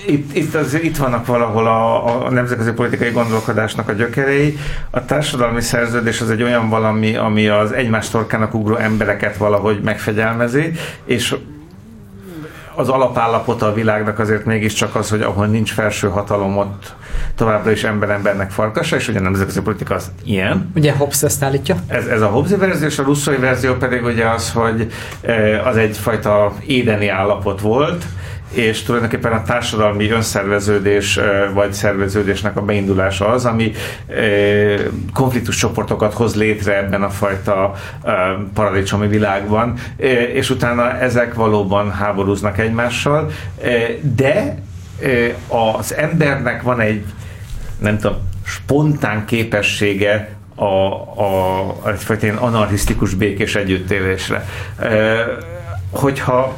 itt, itt, az, itt vannak valahol a, a nemzetközi politikai gondolkodásnak a gyökerei. A társadalmi szerződés az egy olyan valami, ami az egymás torkának ugró embereket valahogy megfegyelmezi, és az alapállapota a világnak azért mégiscsak az, hogy ahol nincs felső hatalom, ott továbbra is ember-embernek farkasa, és ugye a nemzetközi politika az ilyen. Ugye Hobbes ezt állítja? Ez, ez a Hobbes verzió, és a russzói verzió pedig ugye az, hogy eh, az egyfajta édeni állapot volt, és tulajdonképpen a társadalmi önszerveződés vagy szerveződésnek a beindulása az, ami konfliktus csoportokat hoz létre ebben a fajta paradicsomi világban, és utána ezek valóban háborúznak egymással, de az embernek van egy nem tudom, spontán képessége a, a, egyfajta ilyen anarchisztikus békés együttélésre. Hogyha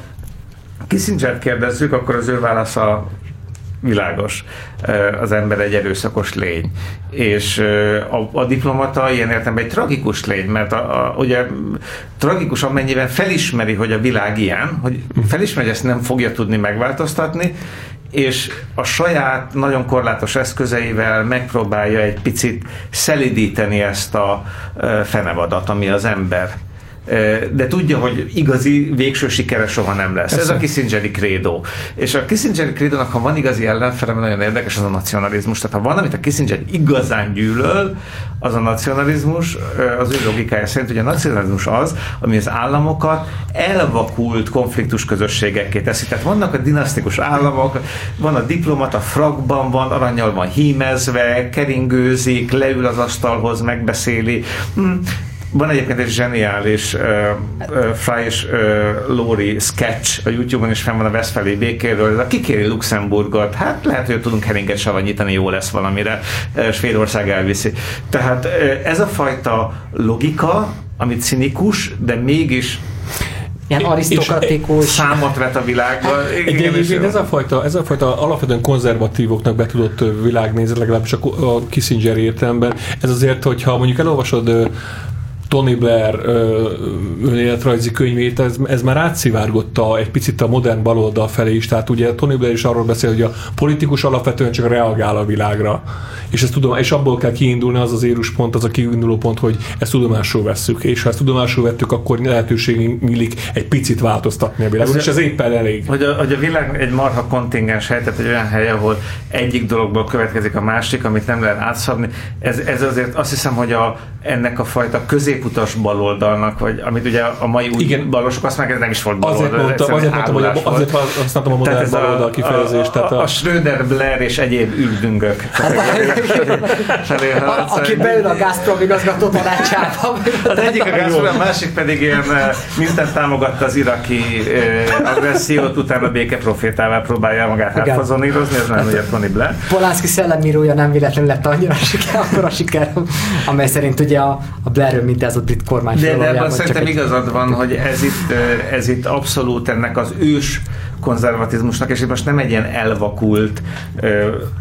Kissinger kérdezzük, akkor az ő válasza világos. Az ember egy erőszakos lény. És a, a diplomata ilyen értelemben egy tragikus lény, mert a, a, ugye tragikus amennyiben felismeri, hogy a világ ilyen, hogy felismeri, hogy ezt nem fogja tudni megváltoztatni, és a saját nagyon korlátos eszközeivel megpróbálja egy picit szelidíteni ezt a fenevadat, ami az ember de tudja, hogy igazi végső sikere soha nem lesz. Persze. Ez a Kissingeri credo. És a Kissingeri credo ha van igazi ellenfele, nagyon érdekes, az a nacionalizmus. Tehát ha van, amit a Kissinger igazán gyűlöl, az a nacionalizmus, az ő logikája szerint, hogy a nacionalizmus az, ami az államokat elvakult konfliktus közösségekké teszi. Tehát vannak a dinasztikus államok, van a diplomata frakban, van, aranyal van hímezve, keringőzik, leül az asztalhoz, megbeszéli. Hm, van egyébként egy zseniális uh, uh, Fry és uh, Lori sketch a YouTube-on, is fenn van a Westfali békéről, ez a kikéri Luxemburgot, hát lehet, hogy tudunk heringet savanyítani, jó lesz valamire, uh, Svédország elviszi. Tehát uh, ez a fajta logika, ami cinikus, de mégis ilyen arisztokratikus. Számot vet a világban. Igen, igen, ez, a fajta, ez a fajta alapvetően konzervatívoknak betudott világnézet, legalábbis a, a Kissinger értelemben. Ez azért, hogyha mondjuk elolvasod Tony Blair önéletrajzi könyvét, ez, ez már átszivárgotta egy picit a modern baloldal felé is, tehát ugye Tony Blair is arról beszél, hogy a politikus alapvetően csak reagál a világra, és, ezt tudom, és abból kell kiindulni az az éruspont, az a kiinduló pont, hogy ezt tudomásul vesszük, és ha ezt tudomásul vettük, akkor lehetőség nyílik egy picit változtatni a világot, ez és ez éppen elég. Hogy a, hogy a világ egy marha kontingens hely, tehát egy olyan hely, ahol egyik dologból következik a másik, amit nem lehet átszabni, ez, ez azért azt hiszem, hogy a, ennek a fajta közép középutas baloldalnak, vagy amit ugye a mai új Igen. balosok azt meg nem is volt baloldal. Azért mondtam, azért, mondtam, hogy a, azért használtam a modern baloldal a, kifejezést. Tehát a, a, a Schröder, Blair és egyéb üldüngök. Aki beül a Gazprom igazgató tanácsába. Az egyik a Gazprom, a másik pedig ilyen mindent támogatta az iraki agressziót, utána békeprofétává próbálja magát átfazonírozni, ez nem ugye Tony Blair. Polánszki szellemírója nem véletlenül lett annyira siker, akkor a siker, amely szerint ugye a, a Blairről mint ez a brit kormány. De, de ebben szerintem igazad van, hogy ez itt, ez itt abszolút ennek az ős konzervatizmusnak, és itt most nem egy ilyen elvakult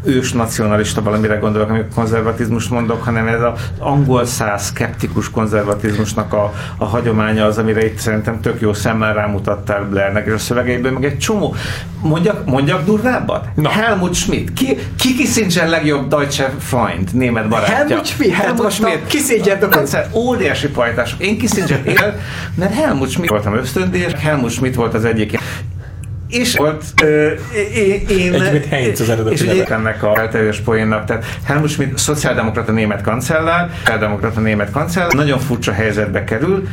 ős nacionalista valamire gondolok, amikor konzervatizmus mondok, hanem ez az angol száz skeptikus konzervatizmusnak a, a hagyománya az, amire itt szerintem tök jó szemmel rámutattál Blairnek, és a szövegeiből meg egy csomó. Mondjak, mondjak durvábbat? Na. Helmut Schmidt. Ki, ki Kissinger legjobb Deutsche Freund, német barátja? Helmut Schmidt. Helmut Schmidt. Kissinger doktor. Óriási pajtások. Én Kissinger él, mert Helmut Schmidt voltam ösztöndíjas, Helmut Schmidt volt az egyik és volt ö, én... Egy Heinz az eredeti És ugye ennek a elterjes poénnak, tehát Helmut Schmidt szociáldemokrata német kancellár, szociáldemokrata német kancellár, nagyon furcsa helyzetbe kerül,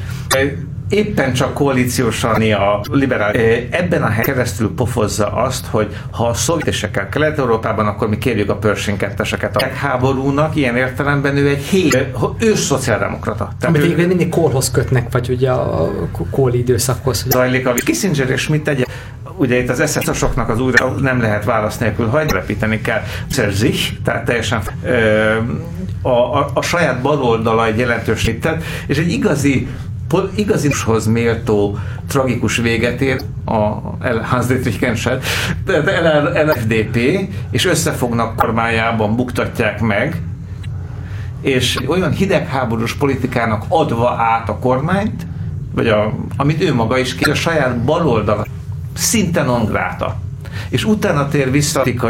éppen csak koalíciósan a liberál ebben a helyen keresztül pofozza azt, hogy ha a szovjetesekkel Kelet-Európában, akkor mi kérjük a Pershing ketteseket a háborúnak, ilyen értelemben ő egy hét, ő szociáldemokrata. Amit ő, mindig kórhoz kötnek, vagy ugye a kóli időszakhoz. Zajlik a Kissinger és mit tegye? Ugye itt az SS-osoknak az újra nem lehet válasz nélkül hagyni, repíteni kell. Sich, tehát teljesen ö, a, a, a saját baloldala egy jelentős tett, és egy igazi igazishoz méltó tragikus véget ér a Hans Dietrich Genscher, LFDP, és összefognak kormányában, buktatják meg, és olyan hidegháborús politikának adva át a kormányt, vagy a, amit ő maga is ki, a saját baloldal szinte non gráta. És utána tér vissza a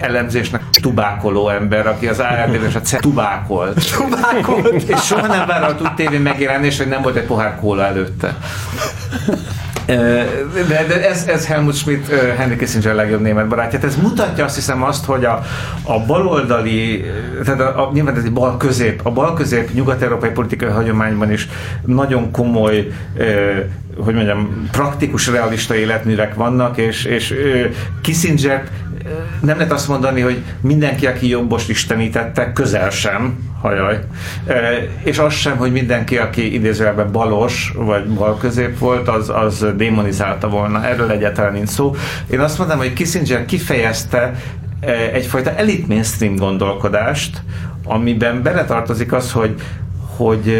elemzésnek tubákoló ember, aki az ARD-ben és a C tubákolt. Tubákolt. és soha nem vállalt úgy tévén megjelenés, hogy nem volt egy pohár kóla előtte. De, de ez, ez Helmut Schmidt, Henry Kissinger legjobb német barátja. Ez mutatja azt hiszem azt, hogy a, a baloldali, tehát a, a, nyilván ez egy bal közép, a bal közép nyugat-európai politikai hagyományban is nagyon komoly hogy mondjam, praktikus, realista életművek vannak, és, és Kissinger nem lehet azt mondani, hogy mindenki, aki jobbos istenítette, közel sem, hajaj. És az sem, hogy mindenki, aki idézőjelben balos, vagy bal közép volt, az, az démonizálta volna. Erről egyáltalán nincs szó. Én azt mondom, hogy Kissinger kifejezte egyfajta elit mainstream gondolkodást, amiben beletartozik az, hogy, hogy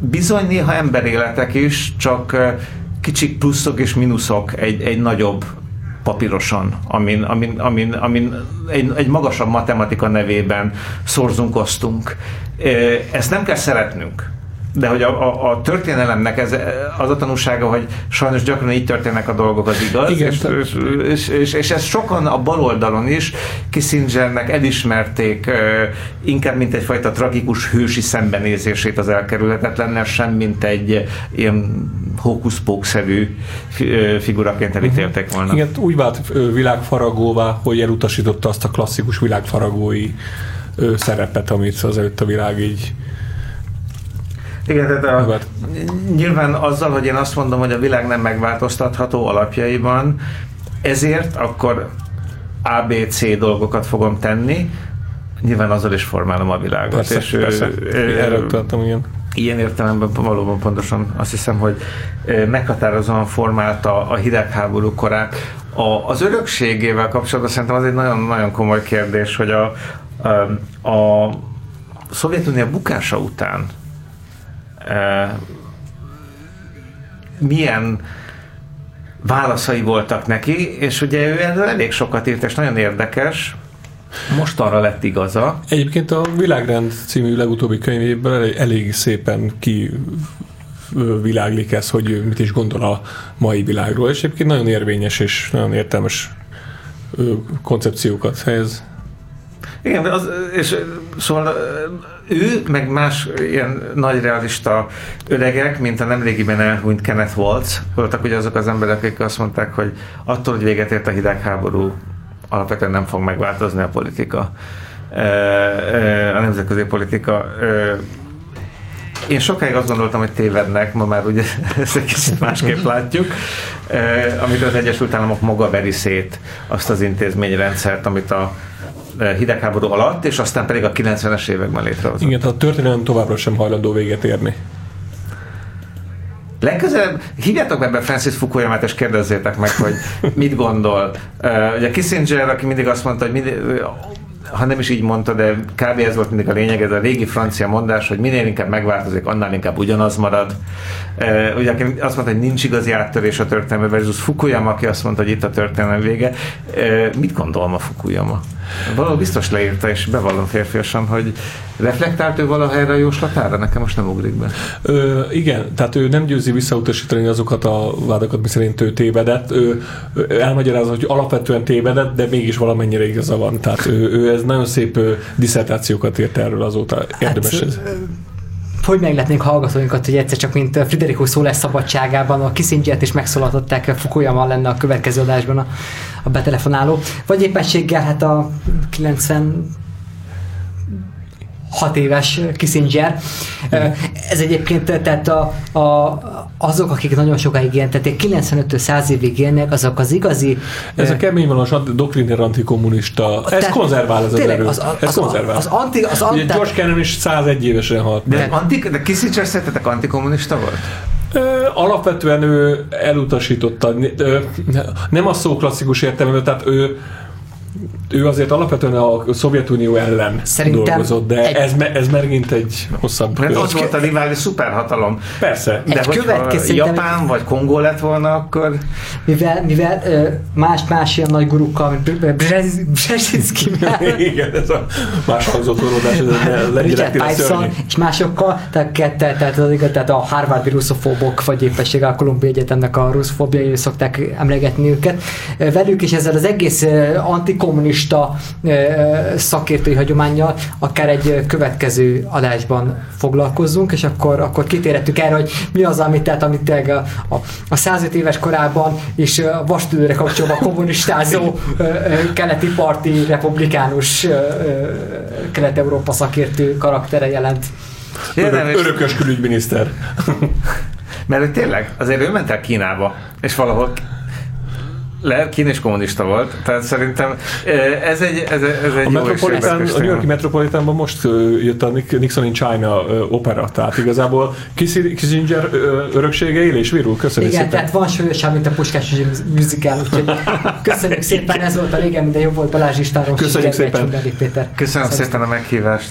bizony néha emberéletek is, csak kicsik pluszok és mínuszok egy, egy nagyobb papíroson, amin, amin, amin, amin egy, egy magasabb matematika nevében szorzunkoztunk. Ezt nem kell szeretnünk, de hogy a, a, a történelemnek ez az a tanulsága, hogy sajnos gyakran így történnek a dolgok, az igaz, Igen, és, és, és, és, és ezt sokan a baloldalon is Kissingernek elismerték inkább mint egyfajta tragikus hősi szembenézését az elkerülhetetlennel, sem mint egy ilyen hókuszpókszerű figuraként elítélték volna. Igen, úgy vált világfaragóvá, hogy elutasította azt a klasszikus világfaragói szerepet, amit az előtt a világ így Igen, tehát a, Megvált. nyilván azzal, hogy én azt mondom, hogy a világ nem megváltoztatható alapjaiban, ezért akkor ABC dolgokat fogom tenni, nyilván azzal is formálom a világot. persze, és, persze. ö, Erre utaltam, igen. Ilyen értelemben valóban pontosan azt hiszem, hogy meghatározóan formálta a hidegháború korát. A, az örökségével kapcsolatban szerintem az egy nagyon-nagyon komoly kérdés, hogy a, a, a Szovjetunió bukása után milyen válaszai voltak neki, és ugye ő elég sokat írt, és nagyon érdekes. Most arra lett igaza. Egyébként a Világrend című legutóbbi könyvéből elég, elég szépen ki világlik ez, hogy mit is gondol a mai világról, és egyébként nagyon érvényes és nagyon értelmes koncepciókat helyez. Igen, az, és szóval ő, meg más ilyen nagy realista öregek, mint a nemrégiben elhunyt Kenneth Waltz, voltak ugye azok az emberek, akik azt mondták, hogy attól, hogy véget ért a hidegháború, alapvetően nem fog megváltozni a politika, a nemzetközi politika. Én sokáig azt gondoltam, hogy tévednek, ma már ugye ezt egy kicsit másképp látjuk, amikor az Egyesült Államok maga veri szét azt az intézményrendszert, amit a hidegháború alatt, és aztán pedig a 90-es években létrehozott. Igen, tehát a történelem továbbra sem hajlandó véget érni. Legközelebb hívjátok be Francis Fukuyamát, és kérdezzétek meg, hogy mit gondol. Uh, ugye Kissinger, aki mindig azt mondta, hogy mindig, ha nem is így mondta, de kb. ez volt mindig a lényeg, ez a régi francia mondás, hogy minél inkább megváltozik, annál inkább ugyanaz marad. Uh, ugye aki azt mondta, hogy nincs igazi áttörés a történelme versus Fukuyama, aki azt mondta, hogy itt a történelem vége. Uh, mit gondol ma Fukuyama? Valahol biztos leírta, és bevallom férfiasan, hogy reflektált ő valaha erre a jóslatára? Nekem most nem ugrik be. Ö, igen, tehát ő nem győzi visszautasítani azokat a vádakat, miszerint ő tévedett. Ő, ő elmagyarázza, hogy alapvetően tévedett, de mégis valamennyire igaza van. Tehát ő, ő ez nagyon szép ö, diszertációkat írt erről azóta. Érdemes ez. Hogy megletnénk hallgatóinkat, hogy egyszer csak, mint Friderico Szólás szabadságában a Kissinger-t is megszólaltatták, Fukuyama lenne a következő adásban a, a betelefonáló. Vagy éppenséggel hát a 90 hat éves Kissinger. Ez egyébként, tehát a, a, azok, akik nagyon sokáig tehát 95-től 100 évig élnek, azok az igazi... Ez a eh, kemény vonalas doktriner antikommunista, ez tehát konzervál ez az tényleg, erő. az- az- ez az- konzervál. az anti- az Ugye anti- George Cannon is 101 évesen halt. De, De- antik, de Kissinger szerintetek antikommunista volt? Ö, Alapvetően ő elutasította, ö, nem a szó klasszikus értelmében, tehát ő ő azért alapvetően a Szovjetunió ellen Szerintem dolgozott, de egy- ez, me- ez megint egy hosszabb Mert kör. az volt a rivális szuperhatalom. Persze. De Egy hogyha következő- Japán vagy Kongó lett volna, akkor mivel, mivel ö, más-más ilyen nagy gurukkal, mint Br- Brzezinski, Brzezinskivel, Igen, ez a más hangzott orrodás, ez a Richard Tyson és másokkal, tehát, kette, tehát, az, tehát a Harvardi russzofóbok, vagy éppenséggel a Kolumbia Egyetemnek a russzofóbiai szokták emlegetni őket. Velük is ezzel az egész antikommunista ö, szakértői hagyományjal akár egy következő adásban foglalkozzunk, és akkor, akkor kitérhetünk erre, hogy mi az, amit, tehát, amit a, a, a 105 éves korában és a vastülőre kapcsolva kommunistázó ö, keleti parti republikánus kelet-európa szakértő karaktere jelent. Örök, örökös külügyminiszter. mert hogy tényleg, azért ő ment el Kínába, és valahol le, Kína is kommunista volt, tehát szerintem ez egy, ez, ez egy A, és érdekes a New Yorki téma. Metropolitanban most jött a Nixon in China opera, tehát igazából Kissi- Kissinger öröksége él és virul. Köszönjük Igen, szépen. tehát van súlyosabb, mint a Puskás musical, úgyhogy köszönjük szépen, ez volt a régen, minden jobb volt Balázs Istvánról. Köszönjük szépen. Péter. Köszönöm Szervusztok. szépen a meghívást.